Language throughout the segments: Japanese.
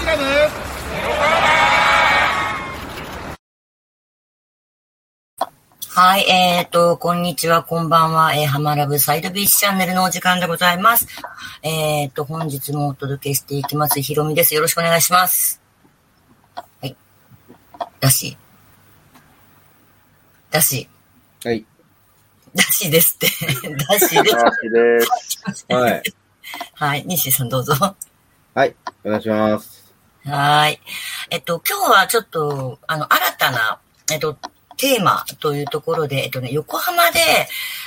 ジガムはい、えっ、ー、と、こんにちは、こんばんは、えー、ハマラブサイドビーチチャンネルのお時間でございます。えっ、ー、と、本日もお届けしていきます、ひろみです。よろしくお願いします。はい。だし。だし。はい。だしですって。だしです。だしです。はい。はい。西さんどうぞ。はい。お願いします。はい。えっと、今日はちょっと、あの、新たな、えっと、テーマというところで、えっとね、横浜で、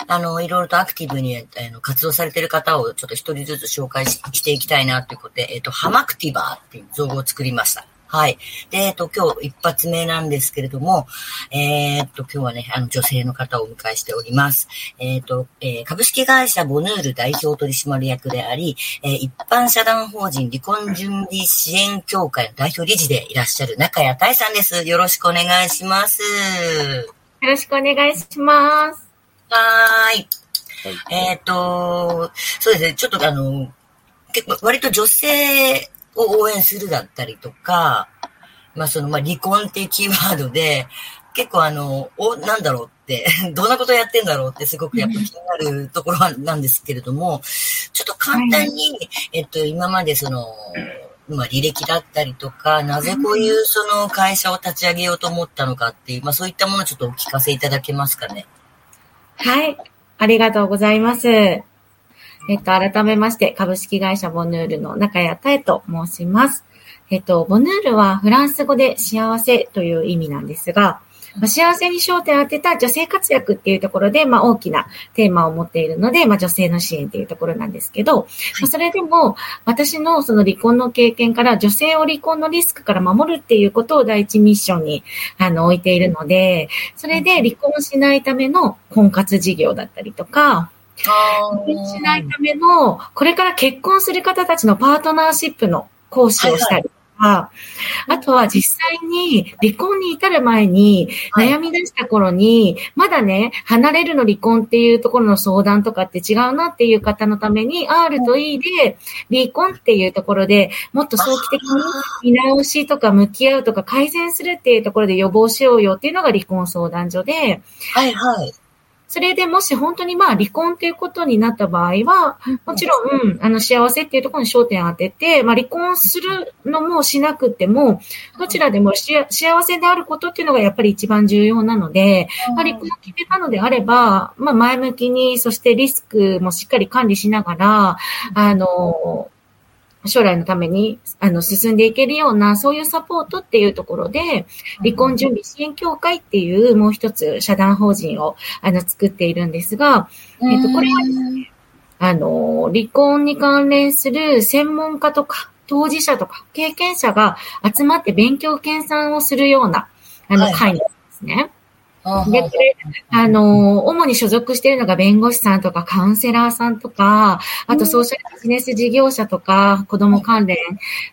あの、いろいろとアクティブに、あの、活動されている方をちょっと一人ずつ紹介していきたいなということで、えっと、ハマクティバーっていう造語を作りました。はい。で、えっと、今日一発目なんですけれども、えー、っと、今日はね、あの、女性の方をお迎えしております。えー、っと、えー、株式会社ボヌール代表取締役であり、えー、一般社団法人離婚準備支援協会の代表理事でいらっしゃる中谷大さんです。よろしくお願いします。よろしくお願いします。はーい。えっと、そうですね、ちょっとあの、結構割と女性を応援するだったりとか、まあその、まあ離婚っていうキーワードで、結構あの、お、なんだろうって、どんなことやってんだろうってすごくやっぱ気になるところなんですけれども、ちょっと簡単に、えっと、今までその、まあ履歴だったりとか、なぜこういうその会社を立ち上げようと思ったのかっていう、まあそういったものをちょっとお聞かせいただけますかね？はい。ありがとうございます。えっと、改めまして、株式会社ボヌールの中谷太と申します。えっと、ボヌールはフランス語で幸せという意味なんですが、まあ、幸せに焦点を当てた女性活躍っていうところで、まあ、大きなテーマを持っているので、まあ、女性の支援っていうところなんですけど、はい、まあ、それでも、私のその離婚の経験から女性を離婚のリスクから守るっていうことを第一ミッションに、あの、置いているので、それで離婚しないための婚活事業だったりとか、しないための、これから結婚する方たちのパートナーシップの講師をしたりとか、はい、あとは実際に離婚に至る前に悩み出した頃に、まだね、離れるの離婚っていうところの相談とかって違うなっていう方のために R と E で離婚っていうところでもっと早期的に見直しとか向き合うとか改善するっていうところで予防しようよっていうのが離婚相談所で、はいはい。それでもし本当にまあ離婚っていうことになった場合は、もちろん、あの幸せっていうところに焦点を当てて、まあ離婚するのもしなくても、どちらでも幸せであることっていうのがやっぱり一番重要なので、まあ、離婚を決めたのであれば、まあ前向きに、そしてリスクもしっかり管理しながら、あの、将来のために、あの、進んでいけるような、そういうサポートっていうところで、離婚準備支援協会っていう、もう一つ、社団法人を、あの、作っているんですが、えっと、これはですね、あの、離婚に関連する専門家とか、当事者とか、経験者が集まって勉強研鑽をするような、あの、会なんですね。はいで、これ、あの、主に所属しているのが弁護士さんとかカウンセラーさんとか、あとソーシャルビジネス事業者とか、子供関連、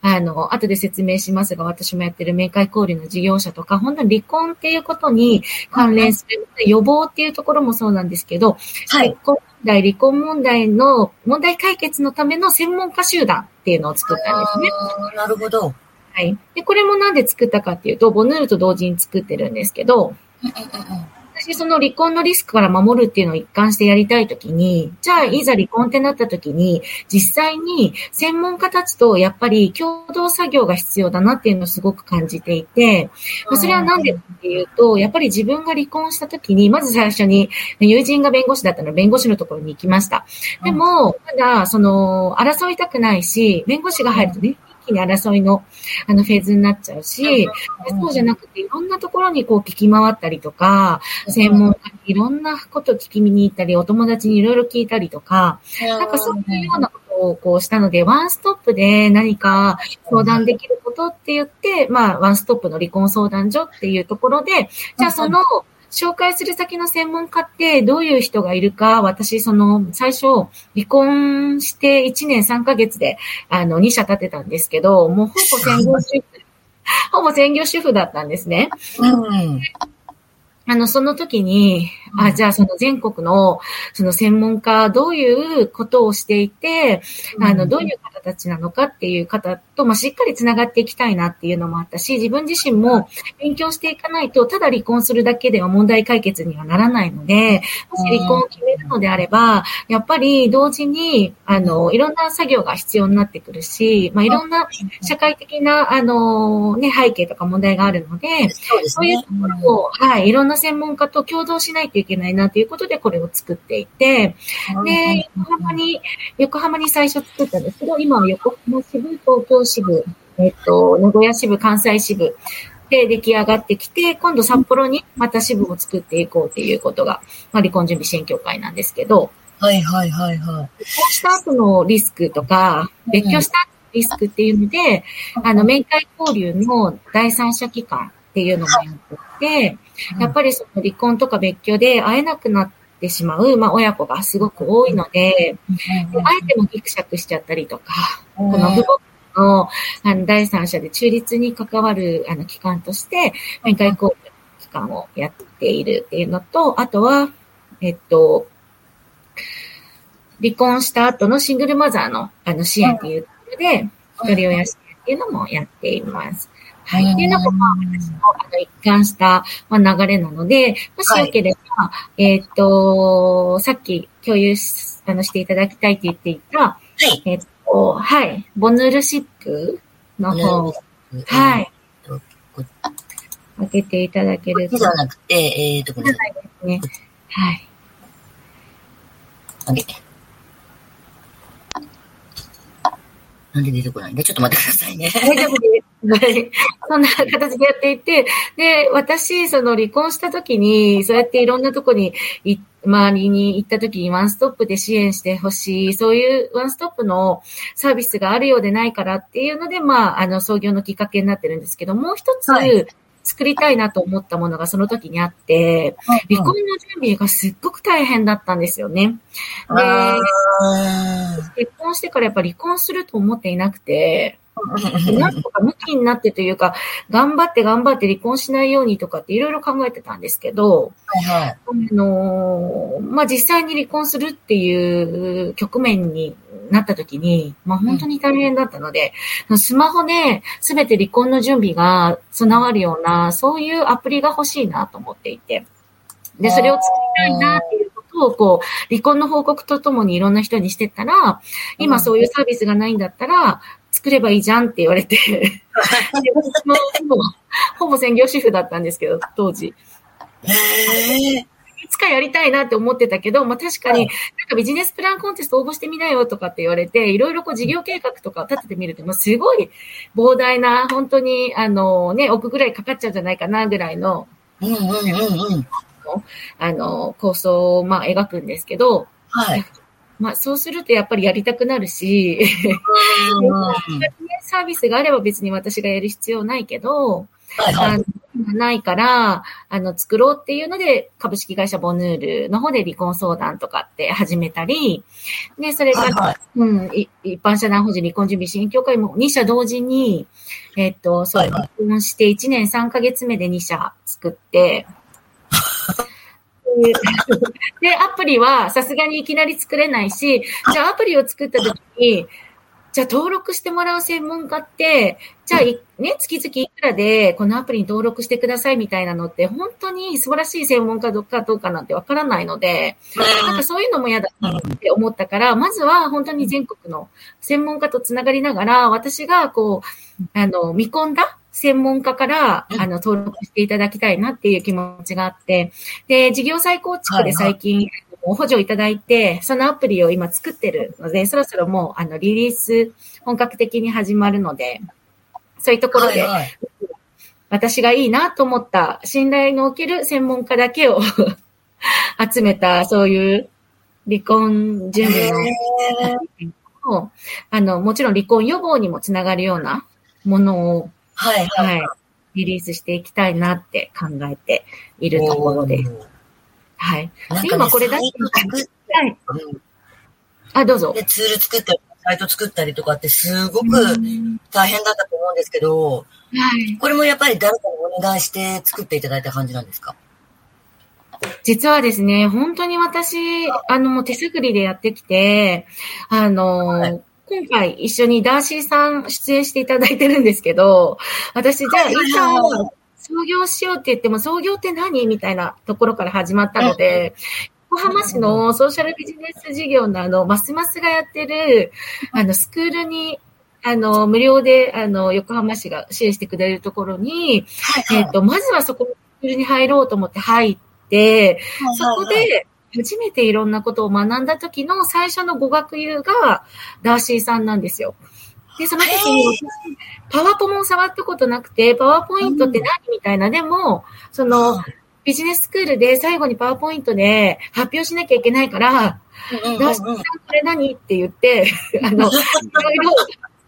あの、後で説明しますが、私もやってる明快交流の事業者とか、本当に離婚っていうことに関連する、予防っていうところもそうなんですけど、はい。婚題、離婚問題の問題解決のための専門家集団っていうのを作ったんですね。なるほど。はい。で、これもなんで作ったかっていうと、ボヌールと同時に作ってるんですけど、私、その離婚のリスクから守るっていうのを一貫してやりたいときに、じゃあ、いざ離婚ってなったときに、実際に専門家たちとやっぱり共同作業が必要だなっていうのをすごく感じていて、ま、それはなんでっていうと、やっぱり自分が離婚したときに、まず最初に友人が弁護士だったので、弁護士のところに行きました。でも、まだ、その、争いたくないし、弁護士が入るとね、気に争いの、あの、フェーズになっちゃうし、そうじゃなくて、いろんなところにこう聞き回ったりとか、専門家にいろんなこと聞き見に行ったり、お友達にいろいろ聞いたりとか、なんかそういうようなことをこうしたので、ワンストップで何か相談できることって言って、まあ、ワンストップの離婚相談所っていうところで、じゃあその、紹介する先の専門家ってどういう人がいるか、私、その、最初、離婚して1年3ヶ月で、あの、2社立てたんですけど、もうほぼ専業主婦、ほぼ専業主婦だったんですね。うん。あの、その時に、あ、じゃあその全国の、その専門家、どういうことをしていて、あの、どういう方たちなのかっていう方と、まあ、しっかりつながっていきたいなっていうのもあったし、自分自身も勉強していかないと、ただ離婚するだけでは問題解決にはならないので、もし離婚を決めるのであれば、やっぱり同時に、あの、いろんな作業が必要になってくるし、まあ、いろんな社会的な、あの、ね、背景とか問題があるので、そうですね。そういうと。ころを、はい、いろんな専門家と共同しないといけないなということで、これを作っていて、で、横浜に、横浜に最初作ったんですけど、今は横浜支部、東京支部、えっと、名古屋支部、関西支部で出来上がってきて、今度札幌にまた支部を作っていこうっていうことが、まあ、離婚準備支援協会なんですけど、はいはいはいはい。離婚した後のリスクとか、別居した後のリスクっていうので、あの、面会交流の第三者機関っていうのもやってて、やっぱりその離婚とか別居で会えなくなってしまう、まあ、親子がすごく多いので、であえてもギクシャクしちゃったりとか、この父母のあの第三者で中立に関わるあの機関として、面会交流機関をやっているっていうのと、あとは、えっと、離婚した後のシングルマザーのあの支援っていうことで、一人親支援っていうのもやっています。はい。っていうのが、まあ、私のあの一貫した、まあ、流れなので、もしよければ、えっ、と、さっき共有しあのしていただきたいって言っていた、はい。えっ、と、はい、ボヌールシップの方を、はい、こ開けていただけると。じゃなくて、えーと、これ、ね。はい。あげて。なんで出てこないんで、ちょっと待ってくださいね。大丈夫です。はいそんな形でやっていて、で、私、その離婚した時に、そうやっていろんなとこにい、周りに行った時にワンストップで支援してほしい、そういうワンストップのサービスがあるようでないからっていうので、まあ、あの、創業のきっかけになってるんですけど、もう一つ、はい作りたいなと思ったものがその時にあって、離婚の準備がすっごく大変だったんですよね。で、あ結婚してからやっぱ離婚すると思っていなくて、ーなんとか向きになってというか、頑張って頑張って離婚しないようにとかっていろいろ考えてたんですけど、はいはい。あのーまあ、実際に離婚するっていう局面になった時に、まあ、本当に大変だったので、スマホで全て離婚の準備が備わるような、そういうアプリが欲しいなと思っていて、で、それを作りたいなっていうことを、こう、離婚の報告とともにいろんな人にしてったら、今そういうサービスがないんだったら、作ればいいじゃんって言われて、ほぼほぼ専業主婦だったんですけど、当時。へえ。かやりたいなって思ってたけど、まあ確かに、なんかビジネスプランコンテスト応募してみなよとかって言われて、いろいろこう事業計画とかを立ててみると、もうすごい膨大な、本当に、あのね、億ぐらいかかっちゃうんじゃないかなぐらいの、うんうんうんうん。あの、構想をまあ描くんですけど、はい。まあそうするとやっぱりやりたくなるし、サービスがあれば別に私がやる必要ないけど、はいはい。あの今ないから、あの、作ろうっていうので、株式会社ボヌールの方で離婚相談とかって始めたり、で、それから、はいはい。うん、い一般社団法人離婚準備支援協会も2社同時に、えっと、そう、離婚して1年3ヶ月目で2社作って、で で、アプリはさすがにいきなり作れないし、じゃあアプリを作った時に、じゃあ登録してもらう専門家って、じゃあい、ね、月々いくらでこのアプリに登録してくださいみたいなのって、本当に素晴らしい専門家かどうかなんてわからないので、なんかそういうのも嫌だなって思ったから、まずは本当に全国の専門家とつながりながら、私がこう、あの、見込んだ専門家から、あの、登録していただきたいなっていう気持ちがあって、で、事業再構築で最近、補助いただいて、そのアプリを今作ってるので、そろそろもう、あの、リリース本格的に始まるので、そういうところで、はいはい私がいいなと思った信頼のおける専門家だけを 集めた、そういう離婚準備のあの、もちろん離婚予防にもつながるようなものを、はいは。はいい、リリースしていきたいなって考えているところです。はい。なんかね、で今これだサイト作っはい。うんあ、どうぞ。で、ツール作ったり、サイト作ったりとかってすごくうん大変だったと思うんですけど、はい。これもやっぱり誰かにお願いして作っていただいた感じなんですか？実はですね、本当に私、あの、もう手探りでやってきて、あの、はい今回一緒にダーシーさん出演していただいてるんですけど、私じゃあ、いざ創業しようって言っても、創業って何？みたいなところから始まったので、横浜市のソーシャルビジネス事業のあの、ますますがやってる、あの、スクールに、あの、無料で、あの、横浜市が支援してくれるところに、はい。はい、えっ、と、まずはそこのスクールに入ろうと思って入って、そこで、初めていろんなことを学んだ時の最初の語学友がダーシーさんなんですよ。で、その時にパワポも触ったことなくて、パワーポイントって何みたいな、でも、その、ビジネススクールで最後にパワーポイントで発表しなきゃいけないから、ダーシーさんこれ何？って言って、あの、いろいろ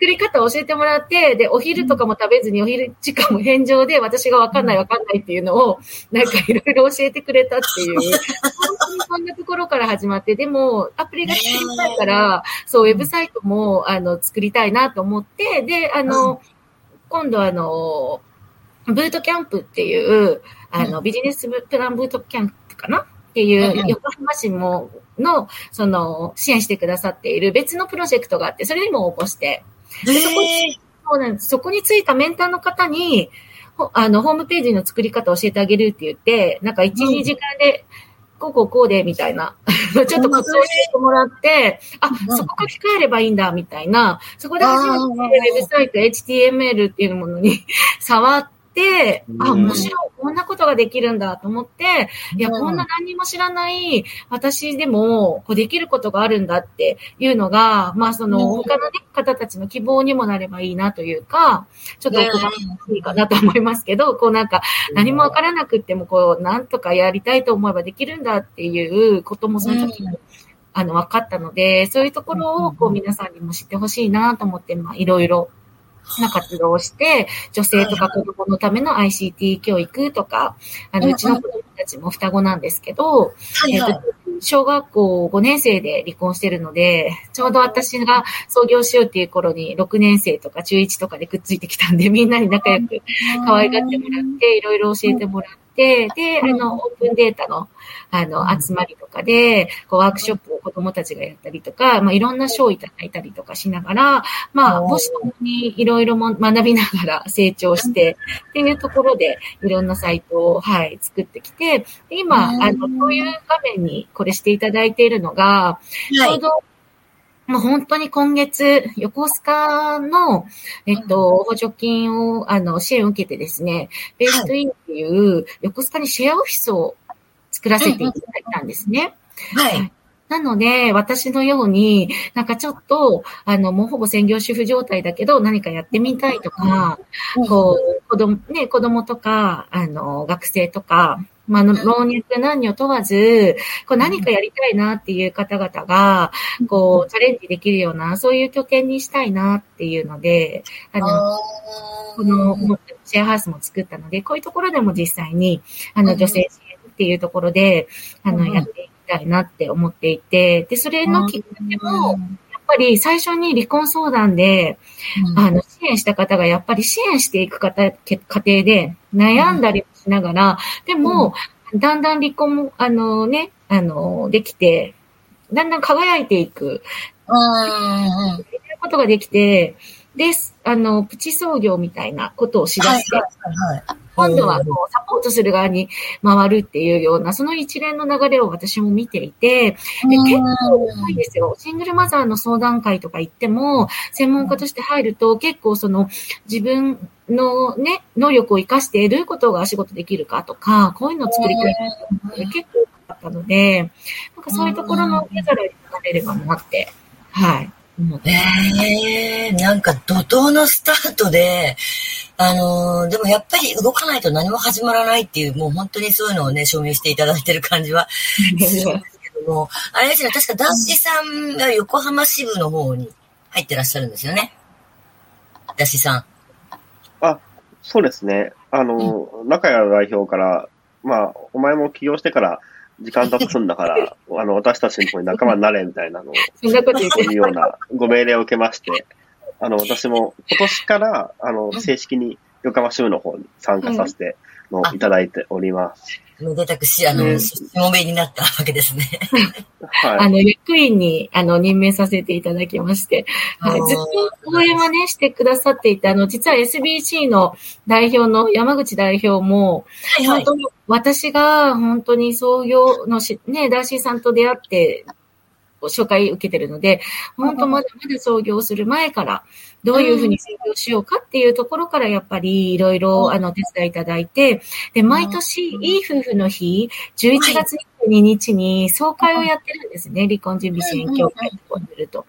作り方を教えてもらって、で、お昼とかも食べずにお昼時間も返上で私がわかんないわかんないっていうのを、なんかいろいろ教えてくれたっていう、本当にそんなところから始まって、でも、アプリが作りたいから、そう、ウェブサイトも、あの、作りたいなと思って、で、あの、今度あの、ブートキャンプっていう、あの、ビジネスプランブートキャンプかな？っていう、横浜市も、の、その、支援してくださっている別のプロジェクトがあって、それにも応募して、でそこにそうなんです。そこについたメンターの方に、あの、ホームページの作り方を教えてあげるって言って、なんか1、うん、2時間で、こうこうこうで、みたいな。ちょっとコツを教えてもらって、あ、そこ書き換えればいいんだ、みたいな。そこで初めてウェブサイト HTML っていうものに 触って、あ、面白い。こんなことができるんだと思って、いや、こんな何にも知らない私でも、こうできることがあるんだっていうのが、まあ、その、他の、ね、方たちの希望にもなればいいなというか、ちょっとおこがましいかなと思いますけど、こうなんか、何もわからなくっても、こう、なんとかやりたいと思えばできるんだっていうこともその時に、あの、分かったので、そういうところを、こう、皆さんにも知ってほしいなと思って、まあ、いろいろな活動をして、女性とか子供のための ICT 教育とか、あの、うちの子供たちも双子なんですけど、えっと、小学校5年生で離婚してるので、ちょうど私が創業しようっていう頃に6年生とか中1とかでくっついてきたんで、みんなに仲良く可愛がってもらって、いろいろ教えてもらって、で、あの、オープンデータの、あの、集まりとかで、こう、ワークショップを子供たちがやったりとか、まあ、いろんな賞をいただいたりとかしながら、まあ、母子ともにいろいろも学びながら成長して、っていうところで、いろんなサイトを、はい、作ってきて、今、あの、そういう画面にこれしていただいているのが、ちょうど、もう本当に今月、横須賀の、えっと、補助金を、あの、支援を受けてですね、ベーストインっていう、横須賀にシェアオフィスを作らせていただいたんですね。はい。なので、私のように、なんかちょっと、あの、もうほぼ専業主婦状態だけど、何かやってみたいとか、こう、子供、ね、子供とか、あの、学生とか、まあ、老若男女問わず、こう何かやりたいなっていう方々が、こう、チャレンジできるような、そういう拠点にしたいなっていうので、あの、この、シェアハウスも作ったので、こういうところでも実際に、あの、女性支援っていうところで、あの、やっていきたいなって思っていて、で、それのきっかけも、ぱり最初に離婚相談で、あの、支援した方がやっぱり支援していく方、家庭で悩んだりしながら、でも、だんだん離婚も、あのね、あの、できて、だんだん輝いていく。うん。いうことができて、で、あの、プチ創業みたいなことをしだして、はいはいはい今度はこうサポートする側に回るっていうような、その一連の流れを私も見ていて、で結構多いですよ。シングルマザーの相談会とか行っても、専門家として入ると結構その自分のね、能力を活かしてどういうことが仕事できるかとか、こういうのを作りたいって結構多かったので、なんかそういうところの受け皿になれればなって、はい。ええー、なんか怒涛のスタートで、あのー、でもやっぱり動かないと何も始まらないっていう、もう本当にそういうのをね、証明していただいてる感じは するんですけども、あれですね、確かダッシーさんが横浜支部の方に入ってらっしゃるんですよね。ダッシーさん。あ、そうですね。あの、うん、中谷代表から、まあ、お前も起業してから、時間経つんだから、あの、私たちの方に仲間になれみたいなのを、そんなこと言っていうようなご命令を受けまして、あの、私も今年から、あの、正式に横浜支部の方に参加させてのいただいております。めでたくし、あの、うんしもべになったわけですね。はい。あの、役員に、あの、任命させていただきまして、はい、ずっと応援はね、してくださっていて、あの、実は SBC の代表の山口代表も、はいはい。本当に私が本当に創業のし、ね、ダーシーさんと出会って、紹介受けてるので、本当まだまだ創業する前から、どういうふうに創業しようかっていうところから、やっぱりいろいろ、あの、手伝いいただいて、で、毎年、いい夫婦の日、11月22日に総会をやってるんですね、離婚準備支援協会とこにると。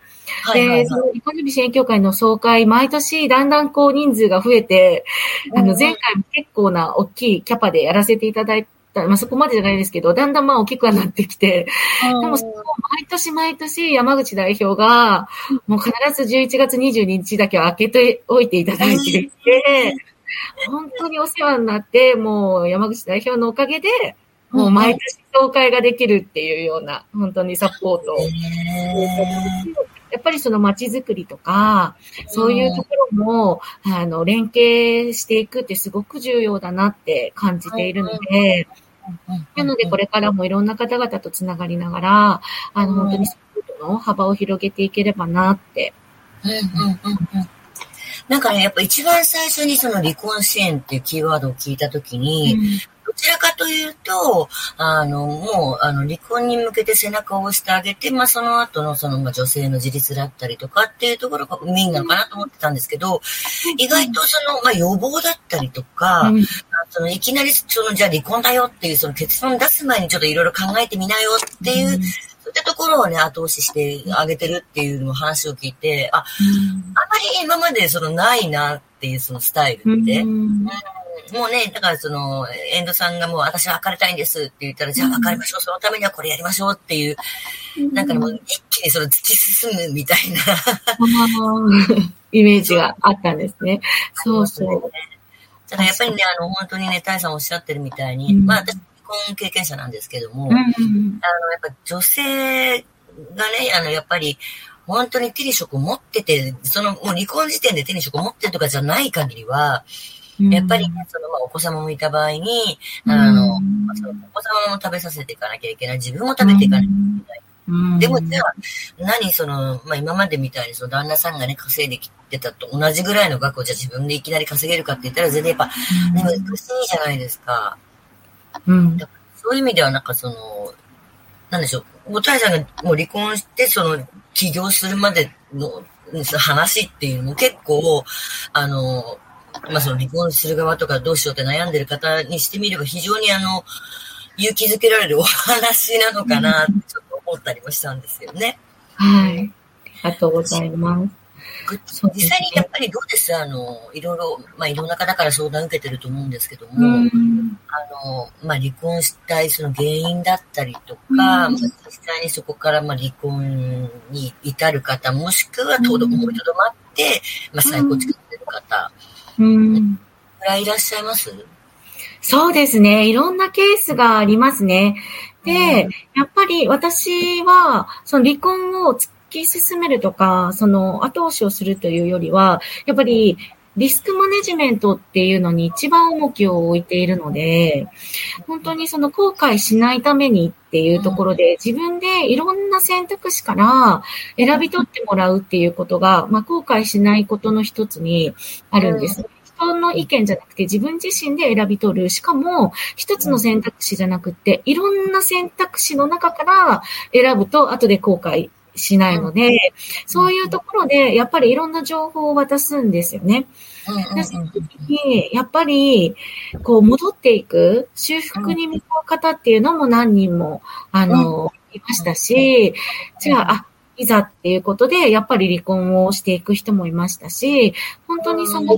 で、その離婚準備支援協会の総会、毎年だんだんこう人数が増えて、あの、前回も結構な大きいキャパでやらせていただいた、まあ、そこまでじゃないですけど、だんだんまあ大きくはなってきて、でも毎年毎年山口代表が、もう必ず11月22日だけは開けておいていただいていて、本当にお世話になって、もう山口代表のおかげで、もう毎年総会ができるっていうような、本当にサポートを。やっぱりその街づくりとか、そういうところも、あの、連携していくってすごく重要だなって感じているので、なのでこれからもいろんな方々とつながりながら、あの、本当にサポートの幅を広げていければなって。うんうんうんうんなんかね、やっぱ一番最初にその離婚支援っていうキーワードを聞いたときに、どちらかというと、あの、もう、あの、離婚に向けて背中を押してあげて、まあ、その後の、その、まあ、女性の自立だったりとかっていうところがメインなのかなと思ってたんですけど、意外とその、まあ、予防だったりとか、うん。その、いきなり、その、じゃあ離婚だよっていう、その結論出す前にちょっといろいろ考えてみなよっていう、そういったところをね、後押ししてあげてるっていうのも話を聞いて、あ、あまり今までその、ないなっていうそのスタイルって、うん。もうね、だからその、エンドさんがもう私は別れたいんですって言ったら、じゃあ別れましょう、そのためにはこれやりましょうっていう、なんかねもう一気にその突き進むみたいな。イメージがあったんですね。そうそう。ただやっぱりね、あの、本当にね、タイさんおっしゃってるみたいに、うん。まあ私、離婚経験者なんですけども、うんあの、やっぱ女性がね、あの、やっぱり、本当に手に職を持ってて、その、もう離婚時点で手に職を持ってるとかじゃない限りは、やっぱりね、その、まあ、お子様もいた場合に、あの、そのお子様も食べさせていかなきゃいけない、自分も食べていかなきゃいけない。うん。でもじゃあ、何その、まあ、今までみたいにその旦那さんがね、稼いできてたと同じぐらいの額をじゃあ自分でいきなり稼げるかって言ったら全然やっぱ、ね、難しいじゃないですか。うんそういう意味ではなんかその、なんでしょう、おたいさんがもう離婚して、その、起業するまでの話っていうのも結構、あの、まあ、その離婚する側とかどうしようって悩んでる方にしてみれば非常にあの、勇気づけられるお話なのかなちょっと思ったりもしたんですよね。はい。ありがとうございます。実際にやっぱりどうです？あの、いろいろ、まあ、いろんな方から相談を受けてると思うんですけども、うん。あの、まあ、離婚したいその原因だったりとか、うん。まあ実際にそこからまあ離婚に至る方、もしくはとどうん思いとどまって、まあ、再構築してる方、うん。ぐらいいらっしゃいます？そうですね。いろんなケースがありますね。で、うん。やっぱり私は、その離婚を突き進めるとか、その後押しをするというよりは、やっぱりリスクマネジメントっていうのに一番重きを置いているので、本当にその後悔しないためにっていうところで、自分でいろんな選択肢から選び取ってもらうっていうことが、まあ、後悔しないことの一つにあるんです。人の意見じゃなくて自分自身で選び取る。しかも、一つの選択肢じゃなくて、いろんな選択肢の中から選ぶと後で後悔しないので、そういうところで、やっぱりいろんな情報を渡すんですよね。うんその時に、やっぱり、こう、戻っていく、修復に向かう方っていうのも何人も、あの、いましたし、じゃあ、あ、いざっていうことで、やっぱり離婚をしていく人もいましたし、本当にその、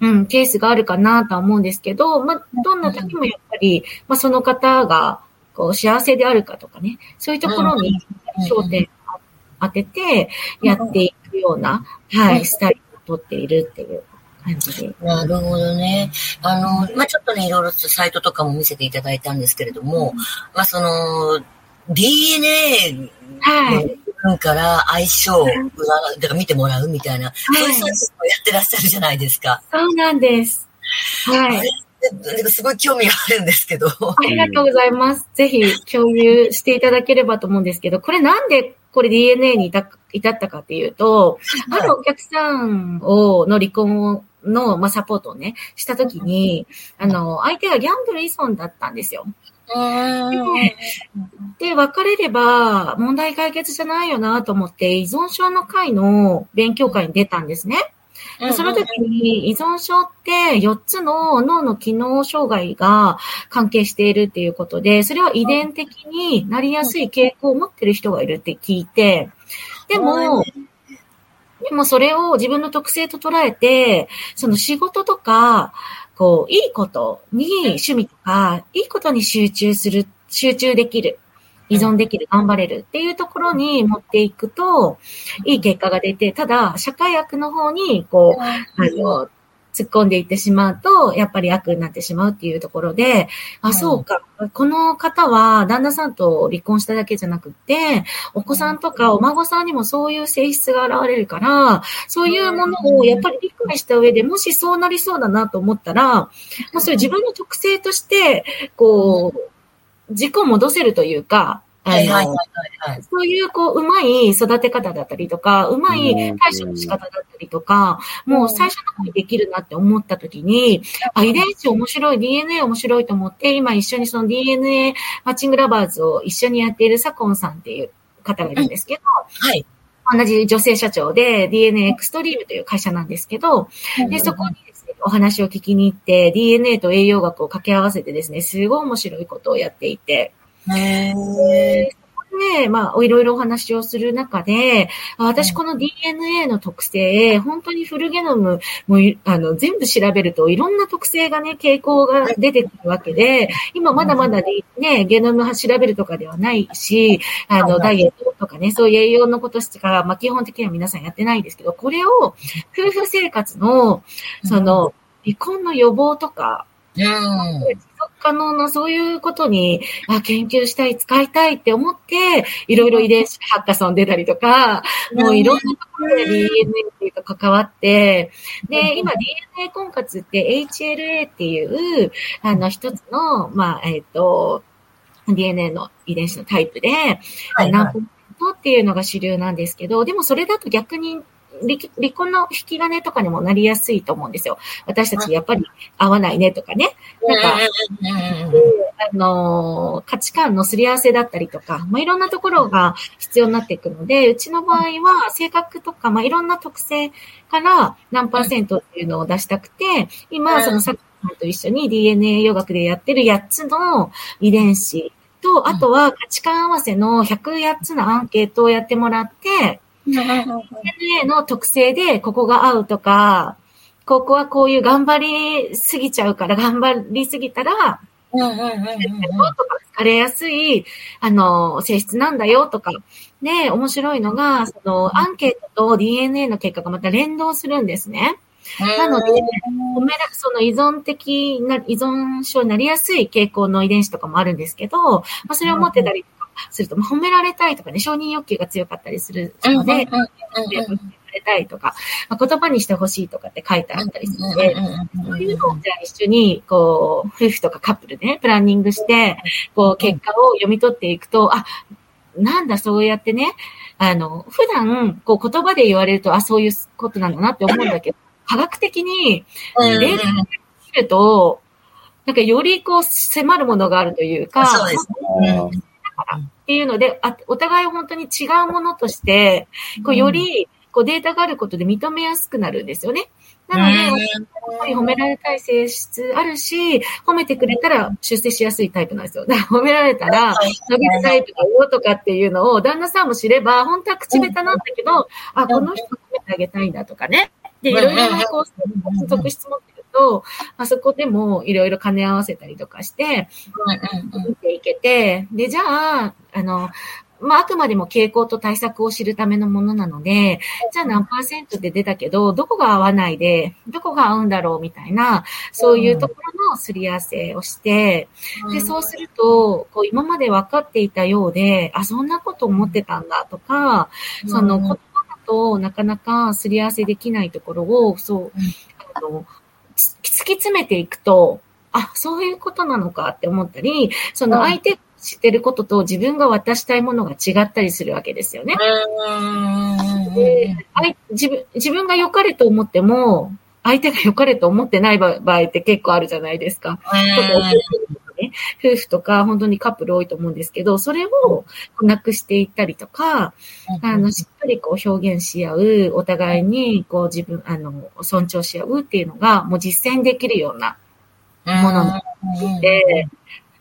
うん、ケースがあるかなとは思うんですけど、まあ、どんな時もやっぱり、まあ、その方が、こう、幸せであるかとかね、そういうところに焦点を当てて、やっていくような、はい、スタイルをとっているっていう感じで。なるほどね。あの、まあ、ちょっとね、いろいろとサイトとかも見せていただいたんですけれども、まあ、その、DNA。分から相性をだから見てもらうみたいな、そういうサービスをやってらっしゃるじゃないですか。そうなんです。はい。すごい興味があるんですけど。ありがとうございます。ぜひ共有していただければと思うんですけど、これなんでこれ DNA に至至ったかっていうと、あるお客さんを、の離婚の、まあ、サポートをね、したときに、あの、相手がギャンブル依存だったんですよ。で、別れれば問題解決じゃないよなと思って、依存症の会の勉強会に出たんですね。その時に依存症って4つの脳の機能障害が関係しているっていうことで、それは遺伝的になりやすい傾向を持ってる人がいるって聞いて、でも、でもそれを自分の特性と捉えて、その仕事とか、こう、いいことに趣味とか、いいことに集中する、集中できる。依存できる、頑張れるっていうところに持っていくと、いい結果が出て、ただ、社会悪の方に、こう、あの、突っ込んでいってしまうと、やっぱり悪になってしまうっていうところで、あ、そうか。この方は、旦那さんと離婚しただけじゃなくて、お子さんとかお孫さんにもそういう性質が現れるから、そういうものをやっぱり理解した上で、もしそうなりそうだなと思ったら、まあ、それ自分の特性として、こう、軸を戻せるというか、そういう、こう、うまい育て方だったりとか、うまい対処の仕方だったりとか、もう最初の方にできるなって思った時に、あ、遺伝子面白い、DNA 面白いと思って、今一緒にその DNA マッチングラバーズを一緒にやっているサコンさんっていう方がいるんですけど、はい。同じ女性社長で DNA エクストリームという会社なんですけど、で、そこにお話を聞きに行って、DNA と栄養学を掛け合わせてですね、すごい面白いことをやっていて、へで、まあ、いろいろお話をする中で、私この DNA の特性、本当にフルゲノムもあの全部調べるといろんな特性がね、傾向が出てくるわけで、今まだまだね、ゲノム調べるとかではないし、あの、ダイエットとかね、そういう栄養のことしか、まあ、基本的には皆さんやってないんですけど、これを夫婦生活の、その、離婚の予防とか、うん。可能なそういうことにあ研究したい、使いたいって思って、いろいろ遺伝子ハッカソン出たりとか、もういろんなところで DNA っていうか関わって、で、今 DNA 婚活って HLA っていう、あの一つの、まあ、えっ、と、DNA の遺伝子のタイプで、はい何ポイントっていうのが主流なんですけど、でもそれだと逆に離離婚の引き金とかにもなりやすいと思うんですよ。私たちやっぱり合わないねとかね。なんか、あのー価値観のすり合わせだったりとか、まあ、いろんなところが必要になっていくので、うちの場合は性格とか、まあ、いろんな特性から何パーセントっていうのを出したくて、今、そのさっきさんと一緒に DNA 養学でやってる8つの遺伝子と、あとは価値観合わせの108つのアンケートをやってもらって、DNA の特性でここが合うとか、ここはこういう頑張りすぎちゃうから、頑張りすぎたら、うんうんうんうんとか疲れやすい、あの、性質なんだよとか。で、面白いのが、その、アンケートと DNA の結果がまた連動するんですね。なので、褒めらその依存的な、依存症になりやすい傾向の遺伝子とかもあるんですけど、まあ、それを持ってたりすると、まあ、褒められたいとかね、承認欲求が強かったりするので、褒められたいとか、まあ、言葉にしてほしいとかって書いてあったりするので、そういうのをじゃあ一緒に、こう、夫婦とかカップルでね、プランニングして、こう、結果を読み取っていくと、あ、なんだ、そうやってね、あの、普段、こう、言葉で言われると、あ、そういうことなんだなって思うんだけど、科学的に、例で見ると、なんかよりこう、迫るものがあるというか、そうですね。っていうので、あお互い本当に違うものとして、こうよりこうデータがあることで認めやすくなるんですよね。なので、褒められたい性質あるし、褒めてくれたら出世しやすいタイプなんですよ。だから褒められたら、伸びるタイプだよとかっていうのを旦那さんも知れば、本当は口下手なんだけど、あ、この人褒めてあげたいんだとかね。で、いろいろなこう、特質持ってると、あそこでもいろいろ兼ね合わせたりとかして、見ていけて、で、じゃあ、あの、まあ、あくまでも傾向と対策を知るためのものなので、じゃあ何パーセントで出たけど、どこが合わないで、どこが合うんだろうみたいな、そういうところのすり合わせをして、で、そうすると、こう、今まで分かっていたようで、あ、そんなこと思ってたんだとか、その、言葉だとなかなかすり合わせできないところを、そう、あの、つ突き詰めていくと、あ、そういうことなのかって思ったり、その相手が知ってることと自分が渡したいものが違ったりするわけですよね。うんで相自分自分が良かれと思っても、相手が良かれと思ってない場場合って結構あるじゃないですか。夫婦とか本当にカップル多いと思うんですけど、それをなくしていったりとか、あの、しっかりこう表現し合う、お互いにこう自分、あの、尊重し合うっていうのが、もう実践できるようなものにで、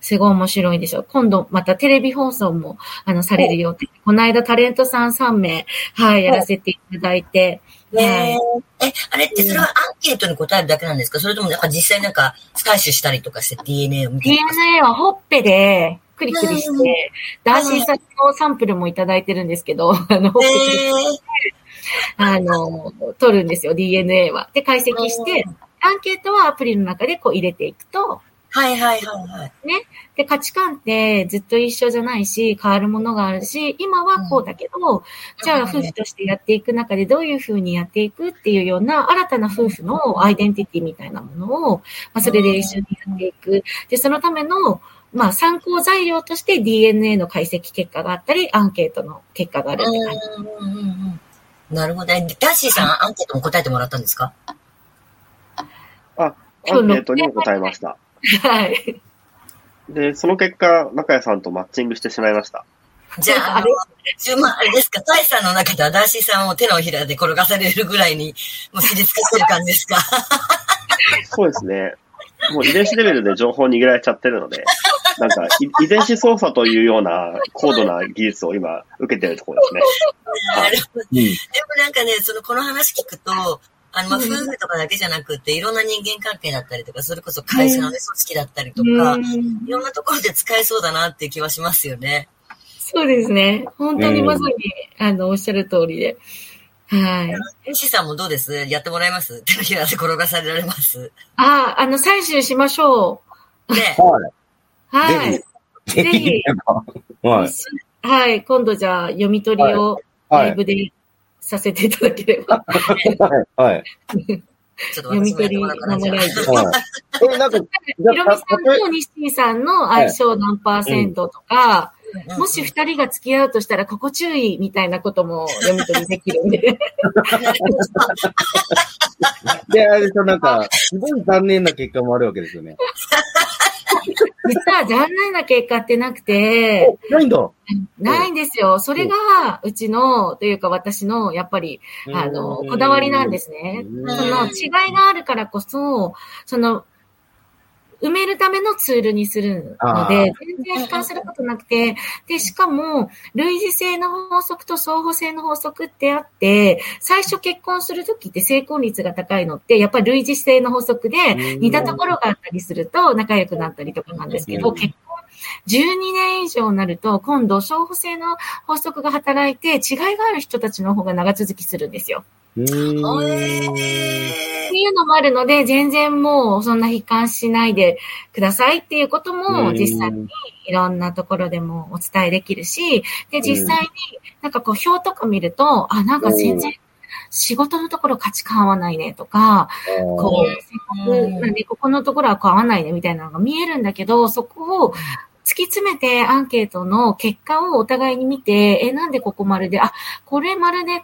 すごい面白いんですよ。今度またテレビ放送も、あの、される予定。この間タレントさん3名、はい、やらせていただいて。ね。え、あれってそれはアンケートに答えるだけなんですか？それともなんか実際なんか採取したりとかして DNA を見て DNA はほっぺで、クリクリして、ダーシーさんのサンプルもいただいてるんですけど、あの、ほっぺであの、取るんですよ、DNA は。で、解析して、アンケートはアプリの中でこう入れていくと、はいはいはいはい。で、価値観ってずっと一緒じゃないし、変わるものがあるし、今はこうだけど、じゃあ夫婦としてやっていく中でどういうふうにやっていくっていうような新たな夫婦のアイデンティティみたいなものを、まあ、それで一緒にやっていく。で、そのための、まあ、参考材料として DNA の解析結果があったり、アンケートの結果があるって感じ。うんうんうんなるほど。えダッシーさん、アンケートも答えてもらったんですか？アンケートにも答えました。はい。で、その結果、中谷さんとマッチングしてしまいました。じゃあ、あの、ちまあ、あれですか、タイさんの中ではダーシーさんを手のひらで転がされるぐらいに、もう知り尽かしてる感じですか？そうですね。もう遺伝子レベルで情報を逃げられちゃってるので、なんか、い遺伝子操作というような高度な技術を今受けてるところですね。なるほど。うん。でもなんかね、その、この話聞くと、あの、まあ、夫婦とかだけじゃなくて、いろんな人間関係だったりとか、それこそ会社のね、組織だったりとか、うんいろんなところで使えそうだなっていう気はしますよね。そうですね。本当にまさに、あの、おっしゃる通りで。はい。エシさんもどうです？やってもらえます？手のひらで転がされられます？あ、あの、採取しましょね。はう。はぜい。ぜひ。はい。はい。今度じゃあ、読み取りをはい。ライブでさせていただければ。はい。はい。ちょっと読み取り私もやってもらおうかなじゃあ生ライブ。はい。え、なんか、じひろみさんと西井さんの相性何パーセントとか、もし二人が付き合うとしたら、ここ注意みたいなことも読み取りできるんで。で、あれでしょ、なんか、すごい残念な結果もあるわけですよね。実は残念な結果ってなくて、おないんだ。ないんですよ。それが、うちの、というか私の、やっぱり、あの、こだわりなんですね。うんその違いがあるからこそ、その、埋めるためのツールにするので、全然悲観することなくて、で、しかも、類似性の法則と相互性の法則ってあって、最初結婚するときって成婚率が高いのって、やっぱり類似性の法則で、似たところがあったりすると仲良くなったりとかなんですけど、うん。結婚12年以上になると、今度、相互性の法則が働いて、違いがある人たちの方が長続きするんですよ。っていうのもあるので、全然もうそんな悲観しないでくださいっていうことも実際にいろんなところでもお伝えできるし、で、実際になんかこう表とか見ると、あ、なんか全然仕事のところ価値観合わないねとか、こう、せっかくなんでここのところはこう合わないねみたいなのが見えるんだけど、そこを突き詰めてアンケートの結果をお互いに見て、え、なんでここ丸で、あ、これ丸で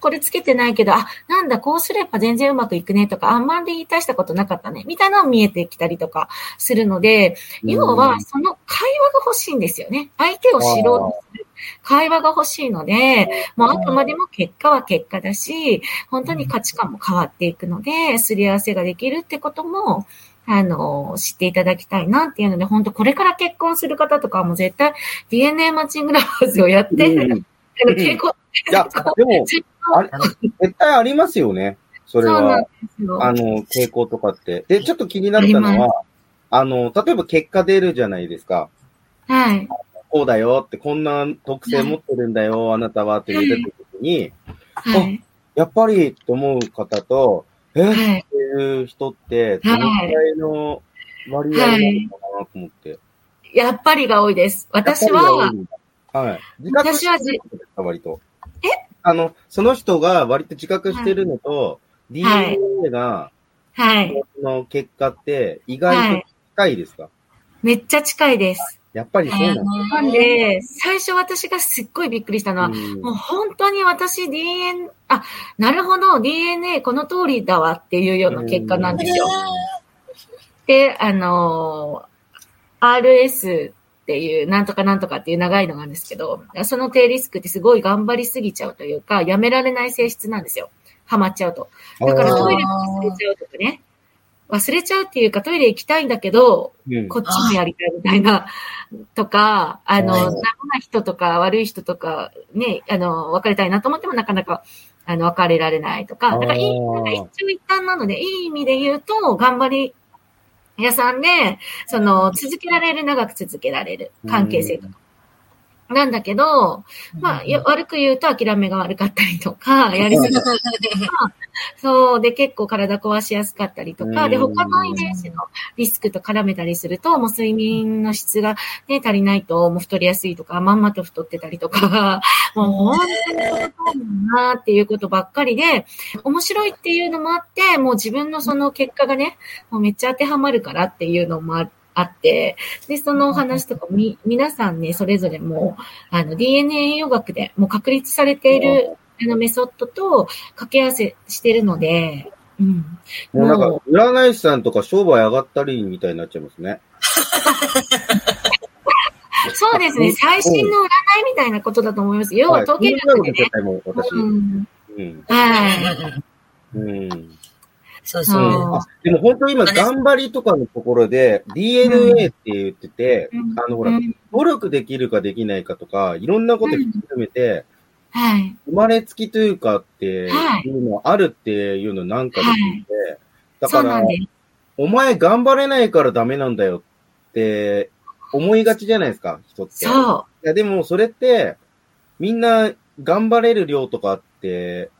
これつけてないけど、あ、なんだ、こうすれば全然うまくいくねとか、あんまり大したことなかったね、みたいなのが見えてきたりとかするので、要は、その会話が欲しいんですよね。相手を知ろうとする会話が欲しいので、もうあくまでも結果は結果だし、本当に価値観も変わっていくので、すり合わせができるってことも、あの、知っていただきたいなっていうので、本当これから結婚する方とかはもう絶対 DNA マッチングラバーズをやって、うん結婚、いや、でも、あれ、絶対ありますよね。それは。あの、傾向とかって。で、ちょっと気になったのは、あの、例えば結果出るじゃないですか。はい。こうだよって、こんな特性持ってるんだよ、あなたはって言われた時に、はい。やっぱりって思う方と、えっはい。う人って、どのくらいの割合なのかなと思って。やっぱりが多いです。私は、はい。自覚私はじしてることですか、割と。え？あの、その人が割と自覚してるのと、DNA が、はい。その結果って意外と近いですか、めっちゃ近いです。やっぱりそうなんで最初私がすっごいびっくりしたのは、うんもう本当に私 DNA、あ、なるほど、DNA この通りだわっていうような結果なんですよ。で、あのー RS っていう、なんとかなんとかっていう長いのがあるんですけど、その低リスクってすごい頑張りすぎちゃうというか、やめられない性質なんですよ。ハマっちゃうと。だからトイレも忘れちゃうとかね。忘れちゃうっていうかトイレ行きたいんだけど、うん。こっちもやりたいみたいな、とか、あの、はい。ダメな人とか悪い人とか、ね、あの、別れたいなと思ってもなかなか、あの、別れられないとか、だからいい、なんか一長一短なので、いい意味で言うと、頑張り屋さんで、その、続けられる、長く続けられる関係性とか。なんだけど、まあ、悪く言うと諦めが悪かったりとか、やりすぎたりとか、そう、で結構体壊しやすかったりとか、で、うん。他の遺伝子のリスクと絡めたりすると、もう睡眠の質がね、足りないと、もう太りやすいとか、まんまと太ってたりとか、もう本当にそうだなっていうことばっかりで、面白いっていうのもあって、もう自分のその結果がね、もうめっちゃ当てはまるからっていうのもああって、で、そのお話とかみ、皆さんね、それぞれもう、あの、DNA 栄養学でもう確立されている、あの、メソッドと掛け合わせしてるので、うん。もうなんもか、占い師さんとか商売上がったりみたいになっちゃいますね。そうですね、最新の占いみたいなことだと思います。要は統計学でね。はい。ん。そうそう。うんあでも本当今、頑張りとかのところで、DNA って言ってて、うんあの、ほら、うん努力できるかできないかとか、いろんなこと含めて、はい。生まれつきというかってはいいうのあるっていうのなんかで聞いて、だから。お前頑張れないからダメなんだよって思いがちじゃないですか、人って。そいや、でもそれって、みんな頑張れる量とかって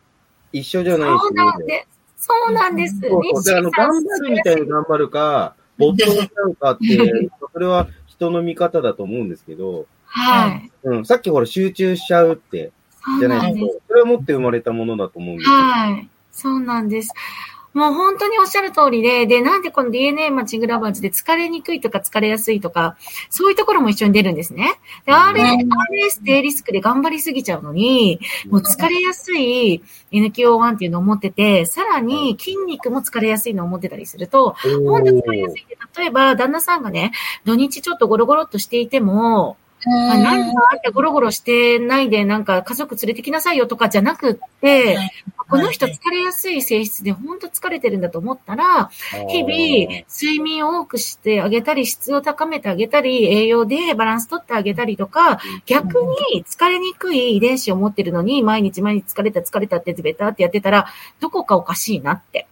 一緒じゃう。ないしそうなんです。そうなんです。そうそうであの、頑張るみたいに頑張るか、没頭しちゃうかって、それは人の見方だと思うんですけど、はい。うん、さっきほら集中しちゃうって、じゃないですか。それは持って生まれたものだと思うんですよ。はい。そうなんです。もう本当におっしゃる通りで、で、なんでこの DNA マッチングラバーズで疲れにくいとか疲れやすいとか、そういうところも一緒に出るんですね。で、RS 低リスクで頑張りすぎちゃうのに、もう疲れやすい NQO1 っていうのを持ってて、さらに筋肉も疲れやすいのを持ってたりすると、本当に疲れやすいって、例えば旦那さんがね、土日ちょっとゴロゴロっとしていても、あなんかあってゴロゴロしてないで、なんか家族連れてきなさいよとかじゃなくって、この人疲れやすい性質で本当疲れてるんだと思ったら、日々睡眠を多くしてあげたり、質を高めてあげたり、栄養でバランス取ってあげたりとか、逆に疲れにくい遺伝子を持ってるのに、毎日毎日疲れた疲れたってベタってやってたら、どこかおかしいなって。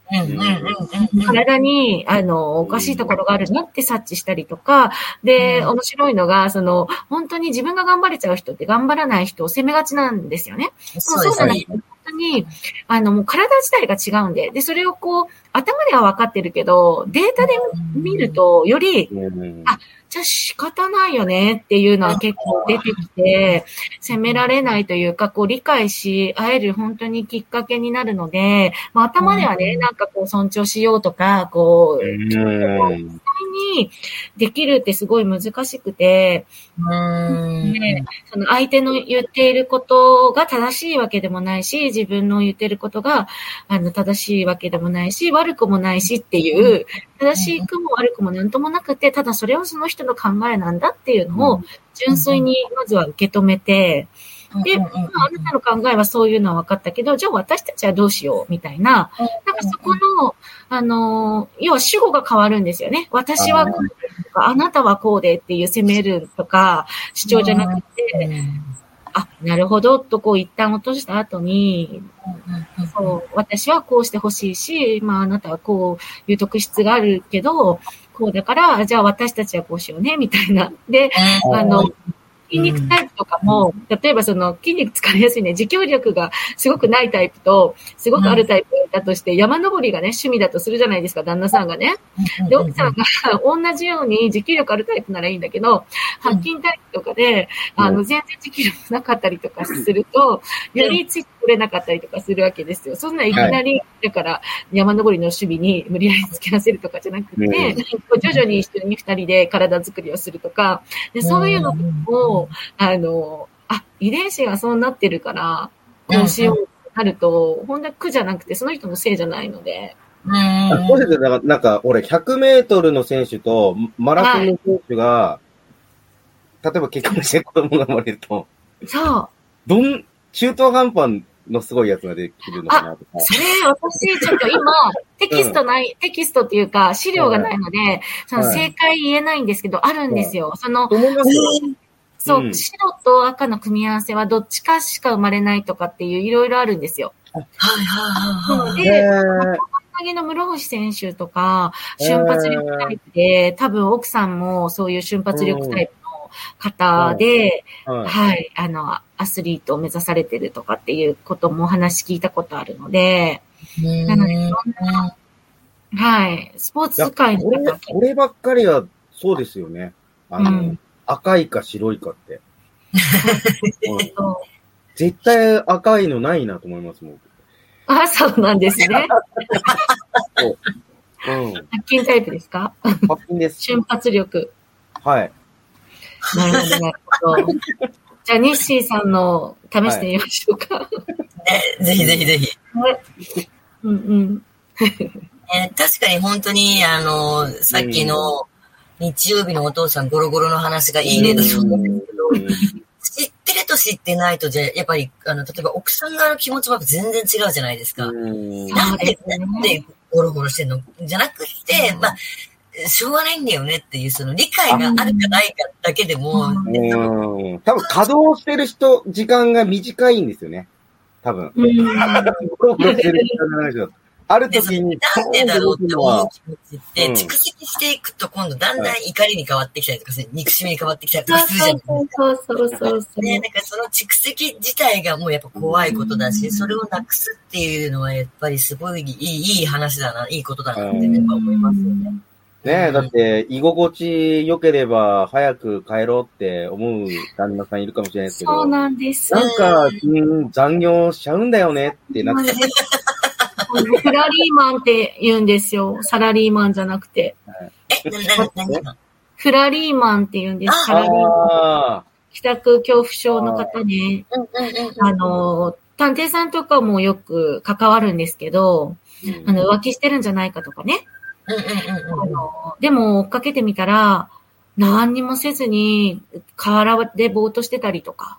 体に、あの、おかしいところがあるなって察知したりとか、で、うん面白いのが、その、本当に自分が頑張れちゃう人って頑張らない人を責めがちなんですよね。そうですね。じゃない本当に、あの、もう体自体が違うんで、で、それをこう、頭では分かってるけど、データで見ると、より、うん。あじゃあ仕方ないよねっていうのは結構出てきて、責められないというか、こう理解し合える本当にきっかけになるので、まあ頭ではね、うん。なんかこう尊重しようとか、こう、うんにできるってすごい難しくて、うん。ねその相手の言っていることが正しいわけでもないし、自分の言っていることがあの正しいわけでもないし、悪くもないしっていう、正しくも悪くもなんともなくて、ただそれはその人の考えなんだっていうのを純粋にまずは受け止めて、で、まあ、あなたの考えはそういうのは分かったけど、じゃあ私たちはどうしようみたいな、なんかそこの、あの、要は主語が変わるんですよね。私はこうでとか、あなたはこうでっていう責めるとか、主張じゃなくて、あ、なるほど、とこう一旦落とした後に、そう、私はこうしてほしいし、まああなたはこういう特質があるけど、こうだから、じゃあ私たちはこうしようね、みたいな。で、あの、筋肉タイプとかも、例えばその筋肉疲れやすいね、持久力がすごくないタイプと、すごくあるタイプだとして、山登りがね、趣味だとするじゃないですか、旦那さんがね。で、奥さんが同じように持久力あるタイプならいいんだけど、腹筋タイプとかで、あの、全然持久力なかったりとかすると、よりついてくれなかったりとかするわけですよ。そんないきなり、だから山登りの守備に無理やりつけらせるとかじゃなくて、徐々に一緒に二人で体作りをするとか、でそういうのを、あの、あ、遺伝子がそうなってるから、こうしようとなると、本当は苦じゃなくて、その人のせいじゃないので。うん。そうですよ。なんか、なんか俺、100メートルの選手と、マラソンの選手が、はい、例えば結婚して子供が生まれると、そう。どん、中途半端のすごいやつができるのかなとか。それ、私、ちょっと今、テキストない、うん、テキストっていうか、資料がないので、その正解言えないんですけど、はい、あるんですよ。その、そう、うん、白と赤の組み合わせはどっちかしか生まれないとかっていういろいろあるんですよ。はいはいはい。で、投げの室伏選手とか、瞬発力タイプで、多分奥さんもそういう瞬発力タイプの方で、はい、はい、あの、アスリートを目指されてるとかっていうこともお話聞いたことあるので、なので、はい、スポーツ界の方こればっかりはそうですよね。あの、うん赤いか白いかって。絶対赤いのないなと思いますもん。あ、そうなんですね。うん。発筋タイプですか？発筋です。瞬発力。はい。なるほど、なるほど。じゃあ、ニッシーさんの試してみましょうか。はい、ぜひぜひぜひ。うんうん。えー、確かに本当に、あの、さっきの、日曜日のお父さんゴロゴロの話がいいねだと思うんですけど、知ってると知ってないとじゃ、やっぱり、あの、例えば奥さん側の気持ちも全然違うじゃないですか。なんで、なんでゴロゴロしてんの？じゃなくて、まあ、しょうがないんだよねっていう、その理解があるかないかだけでも、うん。多分稼働してる人、時間が短いんですよね。多分。ゴロゴロしてる時間がない人ある時に。なんでだろうって思う気持ちって、蓄積していくと今度だんだん怒りに変わってきたりとか憎しみに変わってきたりとかするじゃないですか。そうそうそうそう。ね、なんかその蓄積自体がもうやっぱ怖いことだし、それをなくすっていうのはやっぱりすごいいい、いい話だな、いいことだなってやっぱ思いますよね。ねえ、だって、居心地良ければ早く帰ろうって思う旦那さんいるかもしれないですけど。そうなんです。なんか、うん、残業しちゃうんだよねってなって。フラリーマンって言うんですよ。サラリーマンじゃなくて。フラリーマンって言うんです。サラリーマン。帰宅恐怖症の方ね。あの、探偵さんとかもよく関わるんですけど、あの、浮気してるんじゃないかとかね。でも、追っかけてみたら、何にもせずに、河原でぼーっとしてたりとか。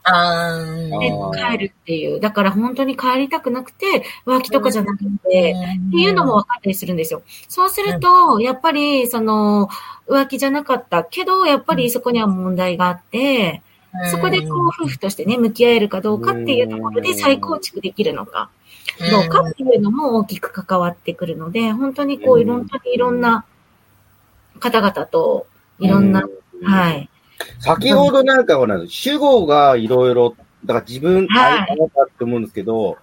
で、帰るっていう。だから本当に帰りたくなくて、浮気とかじゃなくて、っていうのも分かったりするんですよ。そうすると、やっぱり、その、浮気じゃなかったけど、やっぱりそこには問題があって、そこでこう、夫婦としてね、向き合えるかどうかっていうところで再構築できるのか、どうかっていうのも大きく関わってくるので、本当にこう、いろんいろんな方々と、いろんな、はい。先ほどなんかほら、主語がいろいろ、だから自分、はい、だって思うんですけど、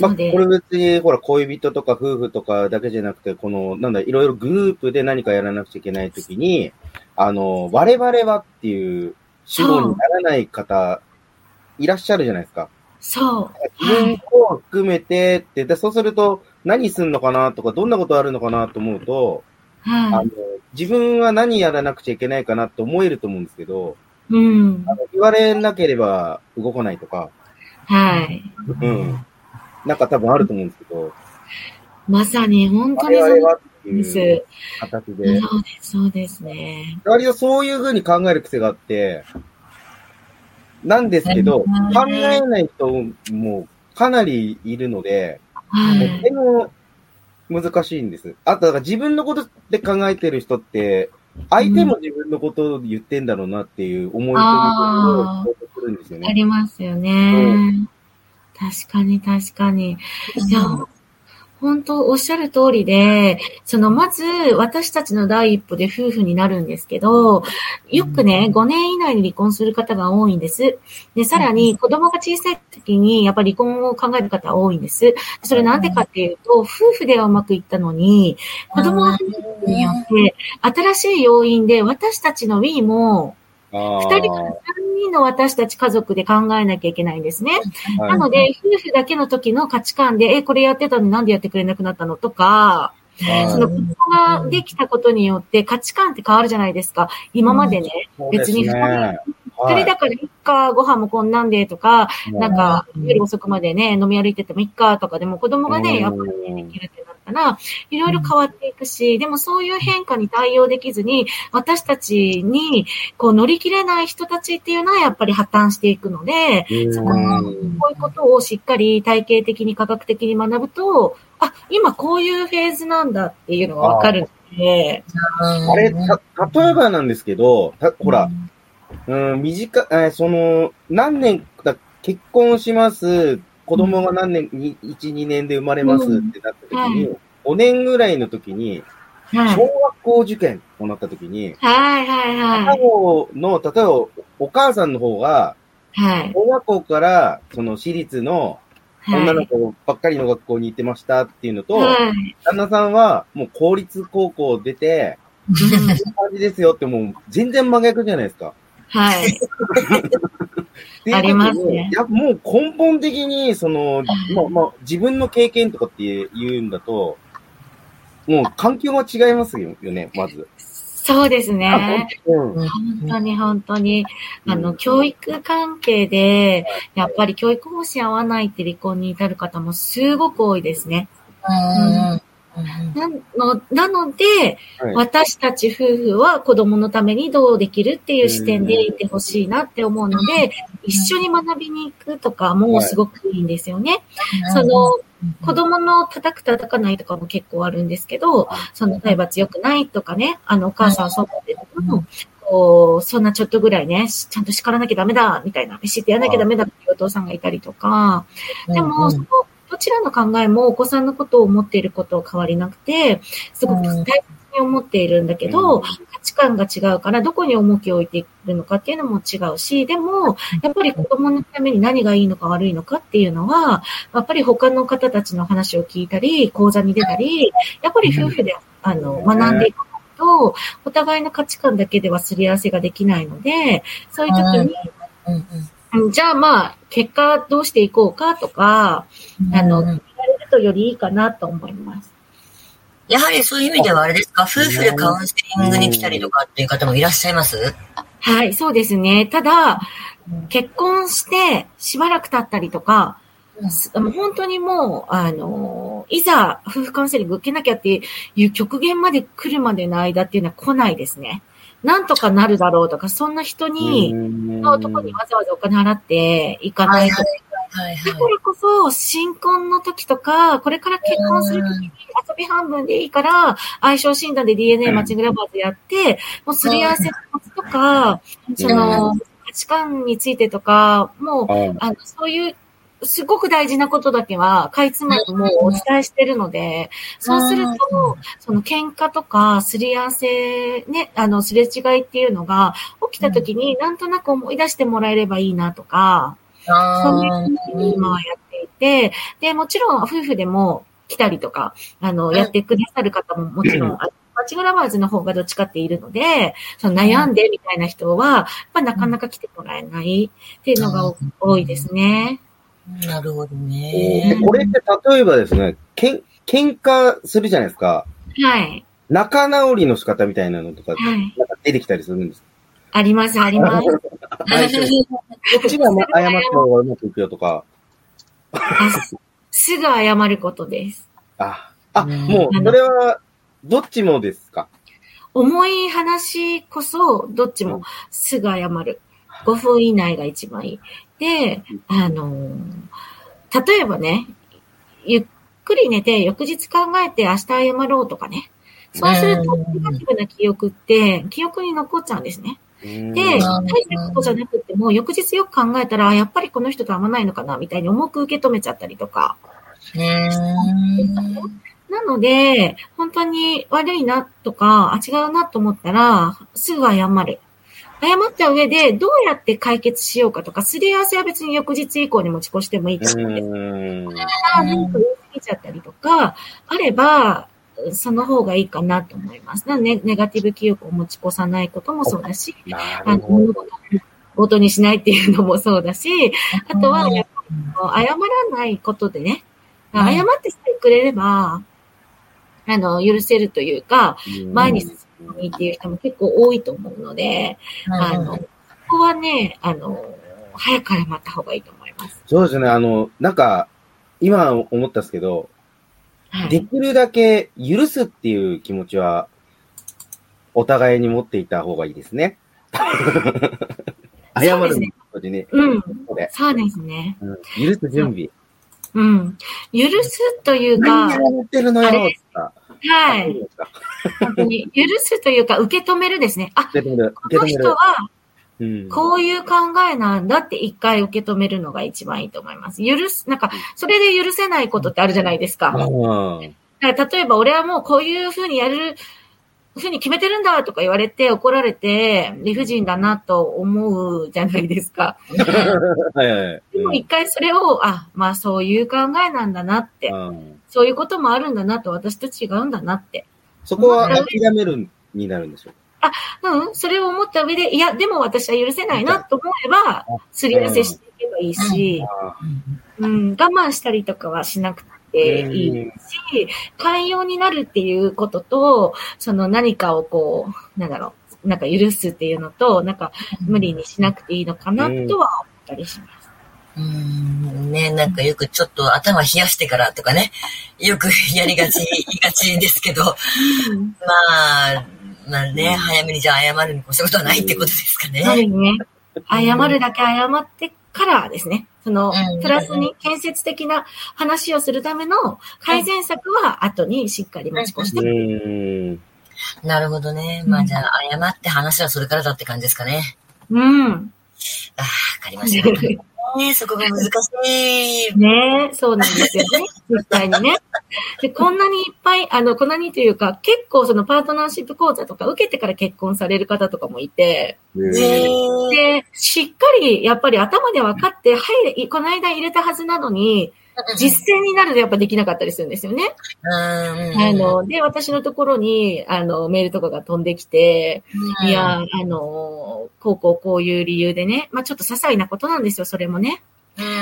まあ、これ別に、ほら、恋人とか夫婦とかだけじゃなくて、この、なんだ、いろいろグループで何かやらなくちゃいけないときに、あの、我々はっていう主語にならない方、いらっしゃるじゃないですか。そう。自分を含めてって、で、そうすると、何すんのかなとか、どんなことあるのかなと思うと、はい、あの自分は何やらなくちゃいけないかなと思えると思うんですけど、うん、あの言われなければ動かないとか、はい。うん。なんか多分あると思うんですけど。まさに、本当にそうです。形で。そうです、そうですね。割とそういうふうに考える癖があって、なんですけど、考えない人もかなりいるので、はい、でも難しいんです。あと、だから自分のことで考えてる人って、相手も自分のことを言ってんだろうなっていう思い込みをするんですよね。ありますよね。確かに確かに。いや、本当おっしゃる通りで、そのまず私たちの第一歩で夫婦になるんですけど、よくね、5年以内に離婚する方が多いんです。で、さらに子供が小さい時にやっぱり離婚を考える方多いんです。それなんでかっていうと、夫婦ではうまくいったのに、子供が増えることによって、新しい要因で私たちの Wii も二人から三人の私たち家族で考えなきゃいけないんですね。はい、なので、夫婦だけの時の価値観で、え、これやってたのになんでやってくれなくなったのとか、その子供ができたことによって価値観って変わるじゃないですか。今までね、うん、別に二人、二人だからいっか、ご飯もこんなんでとか、なんか夜遅くまでね、飲み歩いててもいっかとか、でも子供がね、やっぱりできるってったら、いろいろ変わっていくし、でもそういう変化に対応できずに、私たちに、こう乗り切れない人たちっていうのはやっぱり破綻していくので、そこの、こういうことをしっかり体系的に科学的に学ぶと、あ、今こういうフェーズなんだっていうのがわかるので。あれ、た、例えばなんですけど、たほら、うん、短、えその、何年だ、結婚します、子供が何年、1、2年で生まれますってなった時に、うん、5年ぐらいの時に、小学校受験となった時に、はいはいはい。の、例えばお母さんの方が、はい。小学校から、その私立の女の子ばっかりの学校に行ってましたっていうのと、はい、旦那さんはもう公立高校出て、こういう感じですよってもう全然真逆じゃないですか。はい。ありますね。いや、もう根本的に、その、まあまあ、自分の経験とかって言うんだと、もう環境は違いますよね、まず。そうですね。本当に本当に。あの、教育関係で、やっぱり教育方針合わないって離婚に至る方もすごく多いですね。うんなのなので、はい、私たち夫婦は子供のためにどうできるっていう視点でいてほしいなって思うので、一緒に学びに行くとかもすごくいいんですよね。はい、その、子供の叩く叩かないとかも結構あるんですけど、その体罰良くないとかね、あのお母さんそう思ってるも、こう、そんなちょっとぐらいね、ちゃんと叱らなきゃダメだ、みたいな、ビシってやらなきゃダメだっていうお父さんがいたりとか、でも、そのどちらの考えもお子さんのことを思っていることは変わりなくて、すごく大切に思っているんだけど、うん、価値観が違うから、どこに重きを置いているのかっていうのも違うし、でも、やっぱり子供のために何がいいのか悪いのかっていうのは、やっぱり他の方たちの話を聞いたり、講座に出たり、やっぱり夫婦で、あの、学んでいくと、お互いの価値観だけではすり合わせができないので、そういう時に、うん。うんじゃあまあ、結果どうしていこうかとか、あの、聞かれるとよりいいかなと思います。やはりそういう意味ではあれですか、夫婦でカウンセリングに来たりとかっていう方もいらっしゃいます？はい、そうですね。ただ、結婚してしばらく経ったりとか、本当にもう、あの、いざ夫婦カウンセリング受けなきゃっていう極限まで来るまでの間っていうのは来ないですね。なんとかなるだろうとか、そんな人に、のとこにわざわざお金払っていかないと。だからこそ、新婚の時とか、これから結婚する時に遊び半分でいいから、相性診断で DNA マッチングラバーズやって、もうすり合わせのコツとか、その、価値観についてとか、もう、あの、そういうすごく大事なことだけは、かいつまんもお伝えしてるので、そうすると、その喧嘩とか、すり合わせ、ね、あの、すれ違いっていうのが起きた時に、なんとなく思い出してもらえればいいなとか、そういうふうに今はやっていて、で、もちろん夫婦でも来たりとか、あの、やってくださる方ももちろんあマチグラバーズの方がどっちかっているので、その悩んでみたいな人は、まあ、なかなか来てもらえないっていうのが多いですね。なるほどね。これって例えばですね、けん、喧嘩するじゃないですか。はい。仲直りの仕方みたいなのとか、はい、なんか出てきたりするんですあります、あります。こっちが謝った方がうまくいくよとか。すぐ謝ることです。あ、あ、もう、それは、どっちもですか？重い話こそ、どっちもすぐ謝る。5分以内が一番いい。で、あの、例えばね、ゆっくり寝て、翌日考えて明日謝ろうとかね。そうすると、ネガティブな記憶って、記憶に残っちゃうんですね。で、大したことじゃなくても、翌日よく考えたら、やっぱりこの人と合わないのかな、みたいに重く受け止めちゃったりとか。なので、本当に悪いなとか、あ、違うなと思ったら、すぐ謝る。謝った上で、どうやって解決しようかとか、すり合わせは別に翌日以降に持ち越してもいいかもです。これが何か言い過ぎちゃったりとか、あれば、その方がいいかなと思います。なネネガティブ記憶を持ち越さないこともそうだし、あの、物事ごとにしないっていうのもそうだし、あとは、謝らないことでね、謝ってさえくれれば、あの、許せるというか、前に進むっていう人も結構多いと思うので、あの、ここはね、あの、早く謝った方がいいと思います。そうですね、あの、なんか、今思ったんですけど、はい、できるだけ許すっていう気持ちは、お互いに持っていた方がいいですね。謝るのにね。うん。そうですね。うん、許す準備。うん。許すというか、何やってるのよはい。本当に、許すというか、受け止めるですね。あ。この人は、こういう考えなんだって一回受け止めるのが一番いいと思います。許す、なんか、それで許せないことってあるじゃないですか。だから例えば、俺はもうこういうふうにやるふうに決めてるんだとか言われて怒られて理不尽だなと思うじゃないですか。はいはい、でも一回それを、あ、まあそういう考えなんだなって、うん、そういうこともあるんだなと、私と違うんだなって。そこは諦めるになるんでしょうあ、うん、それを思った上で、いや、でも私は許せないなと思えば、すり合わせしていけばいいし、うん、我慢したりとかはしなくて、ていいし、寛容になるっていうことと、その何かをこう、なんだろう、なんか許すっていうのと、なんか無理にしなくていいのかなとは思ったりします。うんね、なんかよくちょっと頭冷やしてからとかね、よくやりがち、言いがちですけど、まあ、まあね、早めにじゃあ謝るに越したことはないってことですかね。はいね。謝るだけ謝ってからですね。その、プラスに建設的な話をするための改善策は後にしっかり持ち越して。なるほどね。まあじゃあ、謝って話はそれからだって感じですかね。うん。ああ、わかりました。ね、そこが難しい。ねそうなんですよね。実際にね。で、こんなにいっぱい、あの、こんなにというか、結構そのパートナーシップ講座とか受けてから結婚される方とかもいて、で、しっかりやっぱり頭で分かって、はい、この間入れたはずなのに、実践になるとやっぱできなかったりするんですよね。あの、で、私のところに、あの、メールとかが飛んできて、いや、あの、こうこうこういう理由でね、まあちょっと些細なことなんですよ、それもね。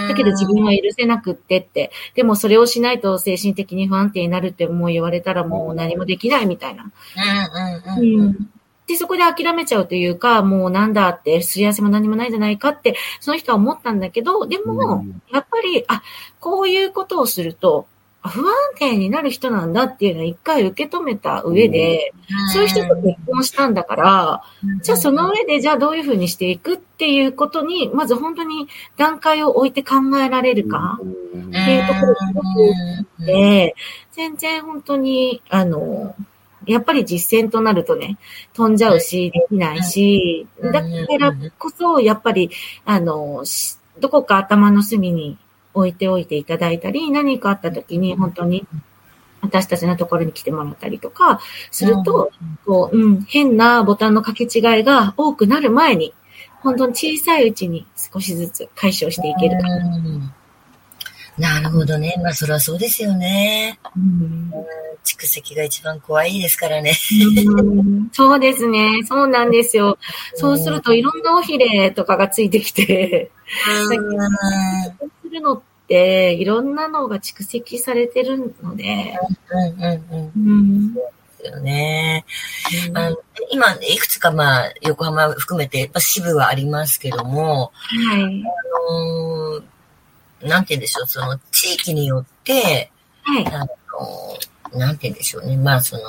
だけど自分は許せなくってって。でもそれをしないと精神的に不安定になるってもう言われたらもう何もできないみたいな。うんで、そこで諦めちゃうというか、もうなんだって、すり合わせも何もないんじゃないかって、その人は思ったんだけど、でも、やっぱり、あ、こういうことをすると、不安定になる人なんだっていうのを一回受け止めた上で、そういう人と結婚したんだから、じゃあその上でじゃあどういうふうにしていくっていうことに、まず本当に段階を置いて考えられるかっていうところがすごくて、全然本当に、あの、やっぱり実践となるとね、飛んじゃうし、できないし、だからこそ、やっぱり、あの、どこか頭の隅に置いておいていただいたり、何かあった時に本当に私たちのところに来てもらったりとかすると、こう、うん、変なボタンの掛け違いが多くなる前に、本当に小さいうちに少しずつ解消していけるかな。なるほどね。まあ、それはそうですよね。うん、蓄積が一番怖いですからね。そうですね。そうなんですよ。そうすると、いろんなおひれとかがついてきて、するのって、いろんなのが蓄積されてるので。うんうんうん。うんよね。うん、今、いくつかまあ、横浜含めて、支部はありますけども、はい。あのーなんて言うんでしょう、その地域によって、はい。あの、なんて言うんでしょうね。まあ、その、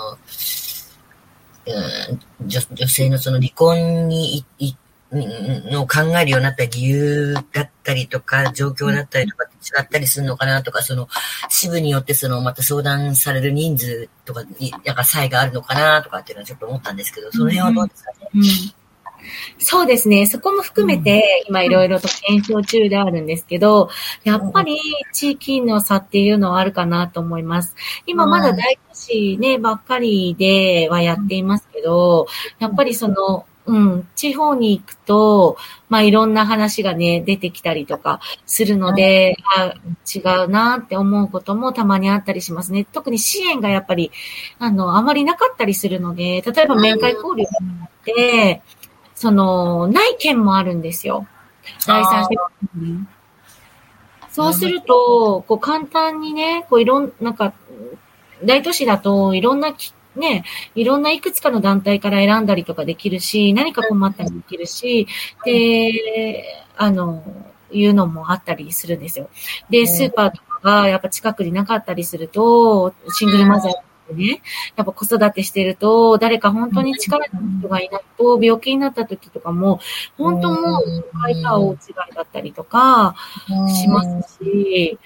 うん、女女性のその離婚にい、い、の考えるようになった理由だったりとか、状況だったりとか違ったりするのかなとか、その支部によってそのまた相談される人数とかに、なんか差異があるのかなとかっていうのはちょっと思ったんですけど、その辺はどうですかね？うんそうですね。そこも含めて、今いろいろと検証中であるんですけど、やっぱり地域の差っていうのはあるかなと思います。今まだ大都市ね、ばっかりではやっていますけど、やっぱりその、うん、地方に行くと、まあいろんな話がね、出てきたりとかするので、あ違うなって思うこともたまにあったりしますね。特に支援がやっぱり、あの、あまりなかったりするので、例えば面会交流があって、その、ない県もあるんですよ。第三者そうすると、こう簡単にね、こういろん、なんか、大都市だといろんなね、いろんないくつかの団体から選んだりとかできるし、何か困ったりできるし、で、あの、いうのもあったりするんですよ。で、スーパーとかがやっぱ近くになかったりすると、シングルマザーね、やっぱ子育てしてると、誰か本当に力の人がいないと、病気になった時とかも、本当もう、会社大違いだったりとか、しますし、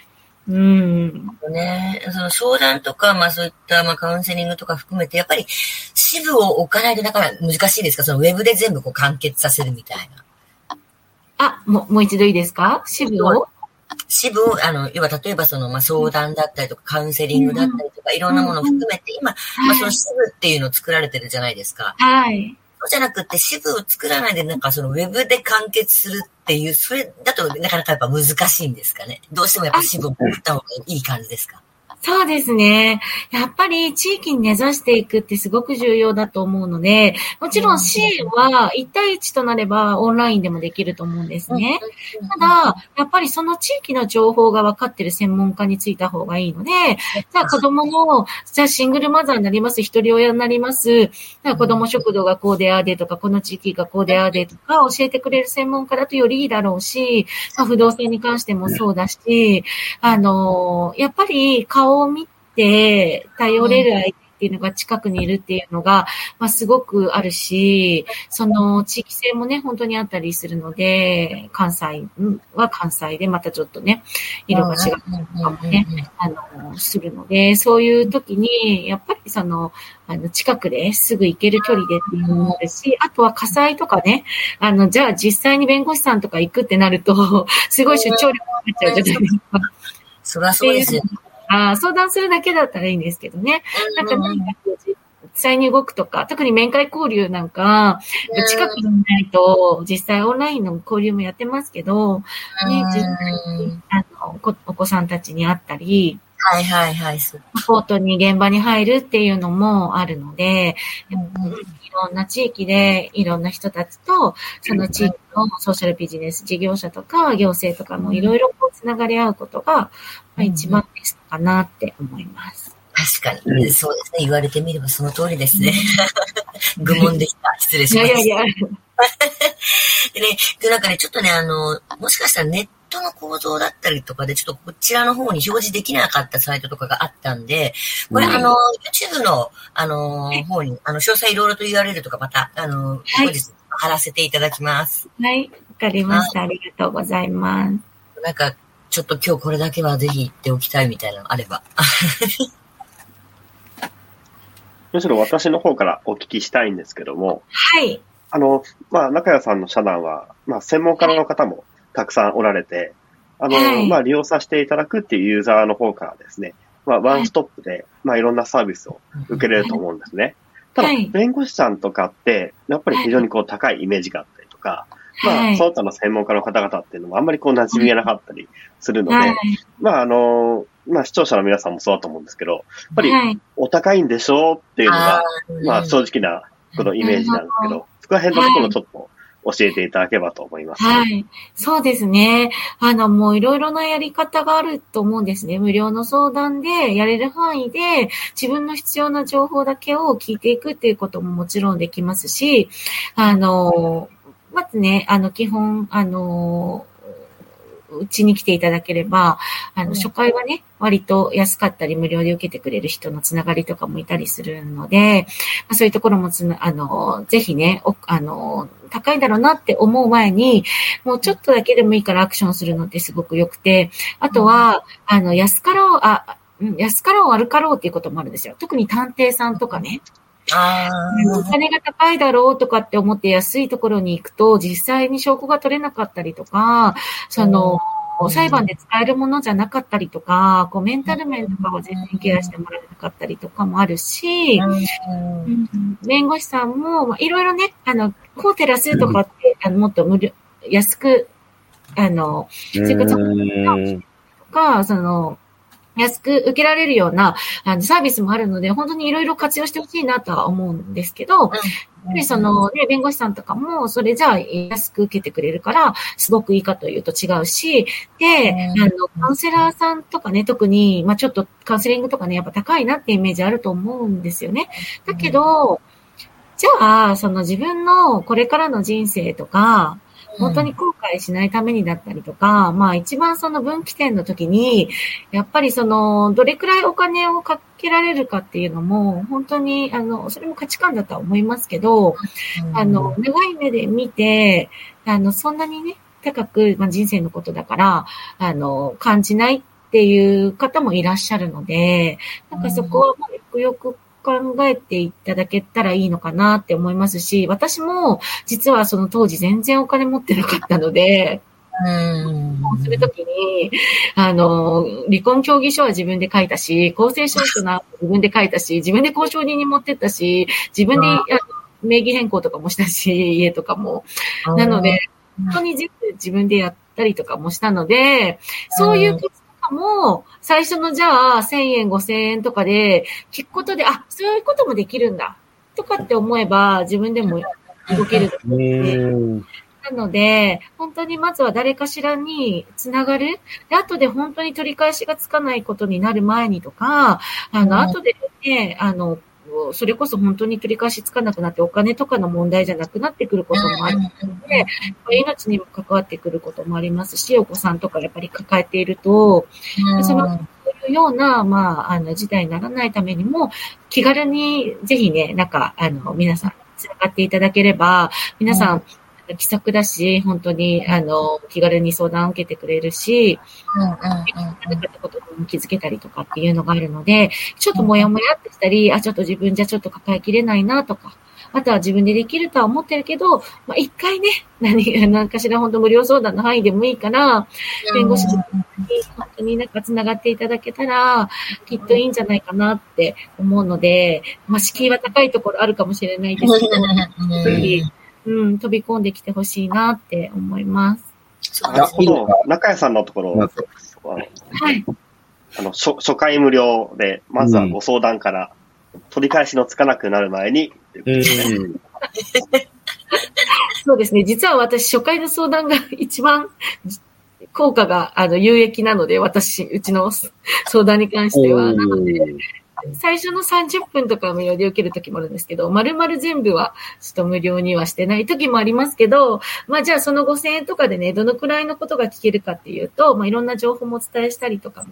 うん。ね、その相談とか、まあそういったまあカウンセリングとか含めて、やっぱり支部を置かないとだから難しいですか？そのウェブで全部こう完結させるみたいな。あ、もう、もう一度いいですか？支部を？支部を、あの、要は例えばその、まあ、相談だったりとか、カウンセリングだったりとか、いろんなものを含めて、今、まあ、その支部っていうのを作られてるじゃないですか。はい。そうじゃなくて、支部を作らないで、なんかそのウェブで完結するっていう、それだとなかなかやっぱ難しいんですかね。どうしてもやっぱ支部を送った方がいい感じですか？そうですね。やっぱり地域に根ざしていくってすごく重要だと思うので、もちろん支援は1対1となればオンラインでもできると思うんですね。ただ、やっぱりその地域の情報が分かってる専門家についた方がいいので、じゃあ子供の、じゃあシングルマザーになります、一人親になります、じゃあ子供食堂がこうでああでとか、この地域がこうでああでとか教えてくれる専門家だとよりいいだろうし、まあ、不動産に関してもそうだし、あの、やっぱり顔顔を見て頼れる相手っていうのが近くにいるっていうのが、まあ、すごくあるし、その地域性もね、本当にあったりするので、関西は関西でまたちょっとね、色が違うかもね、あの、するので、そういう時に、やっぱりその、あの、近くですぐ行ける距離でっていうのもあるし、あとは火災とかね、あの、じゃあ実際に弁護士さんとか行くってなると、すごい出張料になっちゃうじゃないですか。そりゃそうですよ。あ相談するだけだったらいいんですけどね。なんか何か実際に動くとか、特に面会交流なんか、近くにいないと、実際オンラインの交流もやってますけど、ね、実際にあのお子さんたちに会ったり、はいはいはい。サポートに現場に入るっていうのもあるので、いろんな地域でいろんな人たちと、その地域のソーシャルビジネス事業者とか行政とかもいろいろつながり合うことが、まあ、一番ベストかなって思います。確かに、そうですね。言われてみればその通りですね。愚問でした。失礼しました。いやいやいや。でね、で、なんかね、ちょっとね、あの、もしかしたらネットの構造だったりとかで、ちょっとこちらの方に表示できなかったサイトとかがあったんで、これ、うん、あの、YouTube の、あの、方に、あの、詳細いろいろと言われるとか、また、あの、後日貼らせていただきます。はい、わかりました。ありがとうございます。なんか、ちょっと今日これだけはぜひ言っておきたいみたいなのあれば。むしろ私の方からお聞きしたいんですけども。はい。あの、まあ、中谷さんの社団は、まあ、専門家の方もたくさんおられて、あの、はい、まあ、利用させていただくっていうユーザーの方からですね、まあ、ワンストップで、まあ、いろんなサービスを受けれると思うんですね。ただ、弁護士さんとかって、やっぱり非常にこう高いイメージがあったりとか、まあ、その他の専門家の方々っていうのもあんまりこう馴染みがなかったりするので、まあ、あの、まあ、視聴者の皆さんもそうだと思うんですけど、やっぱり、お高いんでしょうっていうのが、まあ、正直な、このイメージなんですけど、そこら辺のところちょっと、教えていただければと思います。はい。そうですね。あの、もういろいろなやり方があると思うんですね。無料の相談で、やれる範囲で、自分の必要な情報だけを聞いていくっていうことももちろんできますし、あの、まずね、あの、基本、あの、うちに来ていただければ、あの、初回はね、割と安かったり無料で受けてくれる人のつながりとかもいたりするので、まあ、そういうところもつな、あの、ぜひね、あの、高いだろうなって思う前に、もうちょっとだけでもいいからアクションするのってすごく良くて、あとは、あの、安かろう、あ、安かろう悪かろうっていうこともあるんですよ。特に探偵さんとかね。お金が高いだろうとかって思って安いところに行くと、実際に証拠が取れなかったりとか、その、裁判で使えるものじゃなかったりとか、こうメンタル面とかを全然ケアしてもらえなかったりとかもあるし、うん。弁護士さんも、いろいろね、あの、コーテラスとかって、あのもっと無料、安く、あの、生活保護とか、その、安く受けられるようなあのサービスもあるので、本当にいろいろ活用してほしいなとは思うんですけど、やっぱりその、ね、弁護士さんとかも、それじゃあ安く受けてくれるから、すごくいいかというと違うし、で、あの、カウンセラーさんとかね、特に、まあちょっとカウンセリングとかね、やっぱ高いなってイメージあると思うんですよね。だけど、じゃあ、その自分のこれからの人生とか、本当に後悔しないためにだったりとか、まあ一番その分岐点の時に、やっぱりその、どれくらいお金をかけられるかっていうのも、本当に、あの、それも価値観だとは思いますけど、あの、長い目で見て、あの、そんなにね、高く、まあ、人生のことだから、あの、感じないっていう方もいらっしゃるので、なんかそこはよくよく考えていただけたらいいのかなって思いますし、私も実はその当時全然お金持ってなかったので、うん。するときに、あの、離婚協議書は自分で書いたし、公正証書は自分で書いたし、自分で交渉人に持ってったし、自分で名義変更とかもしたし、家とかも。なので、本当に全部自分でやったりとかもしたので、そういうことも、最初のじゃあ1000円、5000円とかで聞くことで、あ、そういうこともできるんだ。とかって思えば自分でも動けるなので、本当にまずは誰かしらにつながる。で、後で本当に取り返しがつかないことになる前にとか、あの、後でね、あの、それこそ本当に取り返しつかなくなってお金とかの問題じゃなくなってくることもあるので、命にも関わってくることもありますし、お子さんとかやっぱり抱えていると、その、そういうような、まあ、あの、事態にならないためにも、気軽にぜひね、なんか、あの、皆さん、つながっていただければ、皆さん、気さくだし、本当に、あの、気軽に相談を受けてくれるし、うんうんうん、ことに気づけたりとかっていうのがあるので、ちょっともやもやってしたり、あ、ちょっと自分じゃちょっと抱えきれないなとか、あとは自分でできるとは思ってるけど、まあ、一回ね、何、何かしら本当無料相談の範囲でもいいから、弁護士に本当になんか繋がっていただけたら、きっといいんじゃないかなって思うので、まあ、敷居は高いところあるかもしれないですけど、ぜひ、うん、飛び込んできてほしいなって思います。なるほど。中谷さんのところ、はい。あの初、初回無料で、まずはご相談から、取り返しのつかなくなる前に、うん、そうですね。実は私、初回の相談が一番効果が、あの、有益なので、私、うちの相談に関しては。なので、最初の30分とか無料で受けるときもあるんですけど、丸々全部はちょっと無料にはしてないときもありますけど、まあじゃあその5000円とかでね、どのくらいのことが聞けるかっていうと、まあいろんな情報もお伝えしたりとかも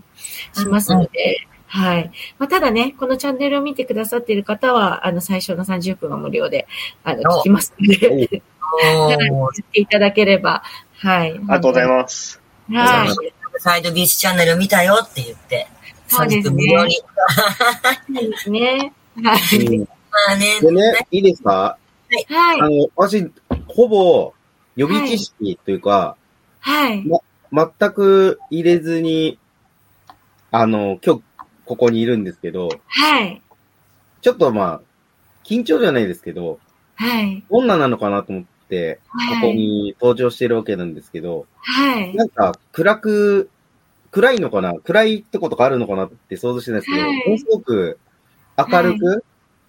しますので、うんうん、はい。まあ、ただね、このチャンネルを見てくださっている方は、あの、最初の30分は無料で、あの、聞きますので、言 っていただければ、はい。ありがとうございます。はい。サイドビーチチャンネル見たよって言って、そうですね。そうですね。はい。まあね。でね、いいですか？はい。あの、私、ほぼ予備知識というか、はい。ま、全く入れずに、あの、今日、ここにいるんですけど、はい。ちょっとまあ、緊張じゃないですけど、はい。どんななのかなと思って、ここに登場してるわけなんですけど、はい。なんか、暗く暗いのかな？暗いってことがあるのかなって想像してないですけど、はい、ものすごく明るく、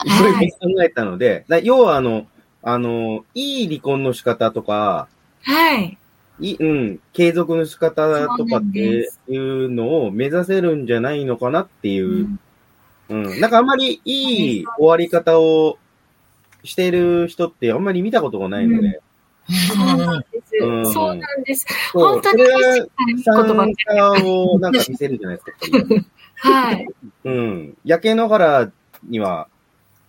い。ろいろ考えたので、はい、要はあの、あの、いい離婚の仕方とか、はい。い、うん、継続の仕方とかっていうのを目指せるんじゃないのかなっていう、うん、うん、なんかあんまりいい終わり方をしてる人ってあんまり見たことがないので、そうなんです。うん、そうなんです。本当に参加をなんか見せるじゃないですか。はい。うん。夜景の原には、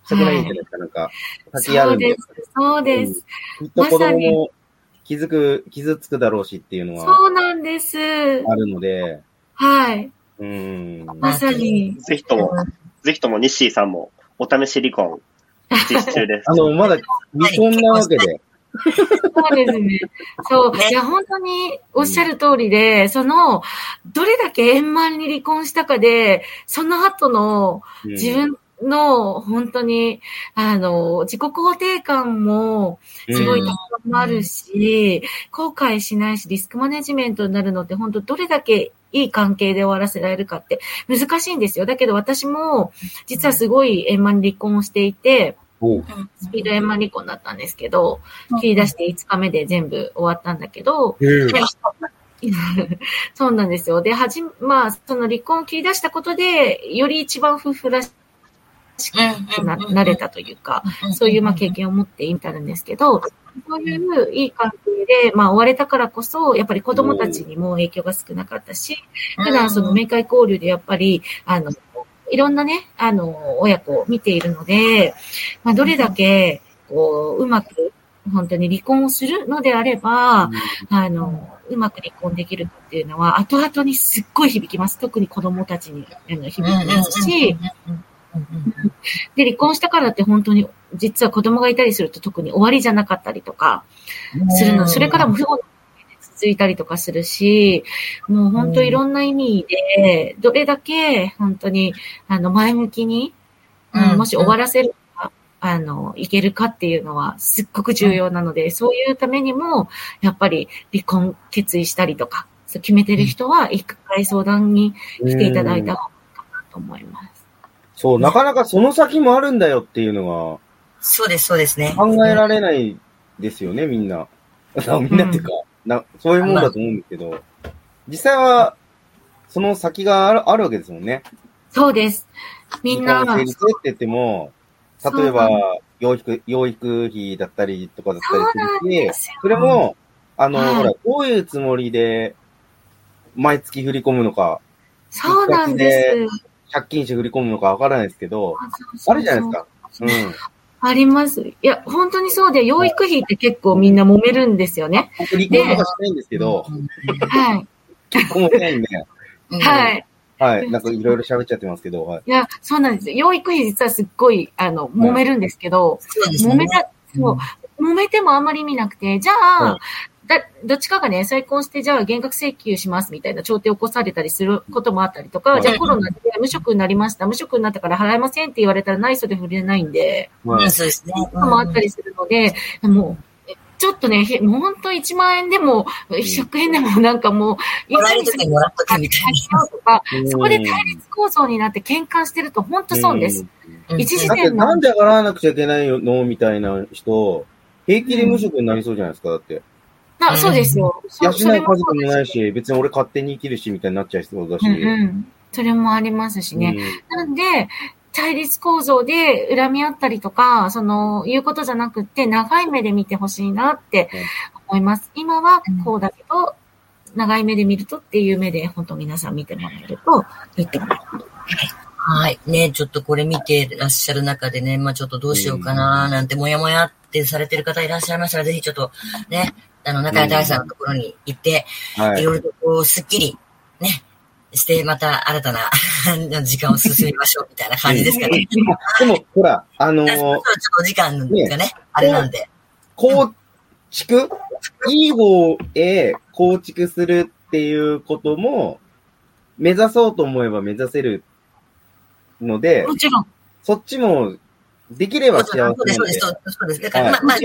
したくないんじゃないですか、なんか。先あるんで。そうです。きっと子供も気づく、傷つくだろうしっていうのは。そうなんです。あるので。はい。うん。まさに。ぜひとも、ぜひとも、ニッシーさんも、お試し離婚実習です。あの、まだ未婚なわけで。そうですね。そう。いや、本当におっしゃる通りで、その、どれだけ円満に離婚したかで、その後の自分の本当に、あの、自己肯定感もすごい高まるし、後悔しないし、リスクマネジメントになるのって本当どれだけいい関係で終わらせられるかって難しいんですよ。だけど私も実はすごい円満に離婚をしていて、スピード円満離婚だったんですけど、切り出して5日目で全部終わったんだけど、そうなんですよ。で、はじ、まあ、その離婚を切り出したことで、より一番夫婦らしくななれたというか、そういうまあ経験を持っていたんですけど、そういういい関係で、まあ、追われたからこそ、やっぱり子供たちにも影響が少なかったし、普段その面会交流でやっぱり、あの、いろんなね、あの、親子を見ているので、まあ、どれだけ、こう、うまく、本当に離婚をするのであれば、あの、うまく離婚できるっていうのは、後々にすっごい響きます。特に子供たちに響きますし、で、離婚したからって本当に、実は子供がいたりすると特に終わりじゃなかったりとか、するの。それからも不合続いたりとかするし、もう本当いろんな意味で、どれだけ本当に、あの、前向きに、うん、もし終わらせるか、あの、いけるかっていうのはすっごく重要なので、そういうためにも、やっぱり離婚決意したりとか、決めてる人は一回相談に来ていただいた方がいいかなと思います。そう、なかなかその先もあるんだよっていうのが、そうです、そうですね。考えられないですよね、みんな。みんなっていうか、な、そういうもんだと思うんですけど、実際は、その先があるあるわけですもんね。そうです。みんな。成立って言っても、例えば、養育、養育費だったりとかだったりするし、それも、あの、ほら、どういうつもりで、毎月振り込むのか。そうなんです。借金して振り込むのかわからないですけど、あるじゃないですか。うん。あります。いや、本当にそうで、養育費って結構みんな揉めるんですよね。離婚とかしないんですけど、はい。結婚もないんで。はい。はい。なんかいろいろ喋っちゃってますけど、はい。いや、そうなんです。養育費実はすっごい、あの、揉めるんですけど、揉めた、そう、揉めてもあんまり意味なくて、じゃあ、だ、どっちかがね、再婚して、じゃあ減額請求しますみたいな調停を起こされたりすることもあったりとか、はい、じゃあコロナで無職になりました、無職になったから払えませんって言われたら内緒で触れないんで、はい、そうですね。もあったりするので、もう、ちょっとね、もう本当1万円でも、100円でもなんかもう、もらえるときもらっときみたいな。とか、そこで対立構造になって喧嘩してると本当損です。一時点の。なんで払わなくちゃいけないのみたいな人、平気で無職になりそうじゃないですか、だって。あ、そうですよ。養う家族もないし、別に俺勝手に生きるし、みたいになっちゃいそうだし。うん、うん、それもありますしね。うん、なんで、対立構造で恨み合ったりとか、その、いうことじゃなくて、長い目で見てほしいなって思います。今はこうだけど、長い目で見るとっていう目で、本当皆さん見てもらえるといいと思います。はい。ね、ちょっとこれ見てらっしゃる中でね、まあちょっとどうしようかな、なんてもやもやってされてる方いらっしゃいましたら、ぜひちょっとね、あの、中谷大さんのところに行って、はい、いろいろとこう、すっきり、ね、して、また新たな 時間を進めましょうみたいな感じですかね。でも、ほら、あのー、ちょっとお時間がね、ねあれなんで。構築？いい方へ構築するっていうことも、目指そうと思えば目指せるので、もちろん。そっちもできれば幸せそうです、そうです、そうです。だから、まあ、まあ、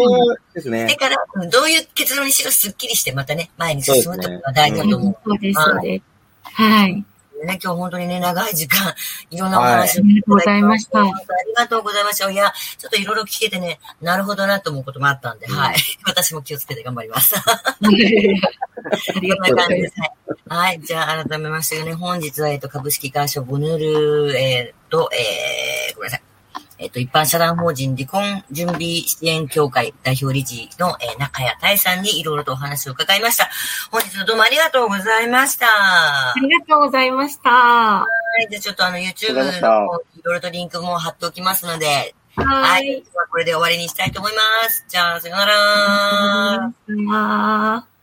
ですね。それから、どういう結論にしろスッキリして、またね、前に進むというのが大事だと思う。そうです、そうです。はい。ね、今日本当にね、長い時間、いろんなお話を、ありがとうございました。ありがとうございました。いや、ちょっといろいろ聞けてね、なるほどなと思うこともあったんで、はい。私も気をつけて頑張ります。ありがとうございます。はい。じゃあ、改めましてね、本日は、えっと、株式会社ボヌール、えっと、えー、ごめんなさい。えっ、と、一般社団法人離婚準備支援協会代表理事の、えー、中谷大さんにいろいろとお話を伺いました。本日はどうもありがとうございました。ありがとうございました。はい。じゃあちょっとあの YouTube のいろいろとリンクも貼っておきますので、はい。はい。これで終わりにしたいと思います。じゃあ、さよなら。さよなら。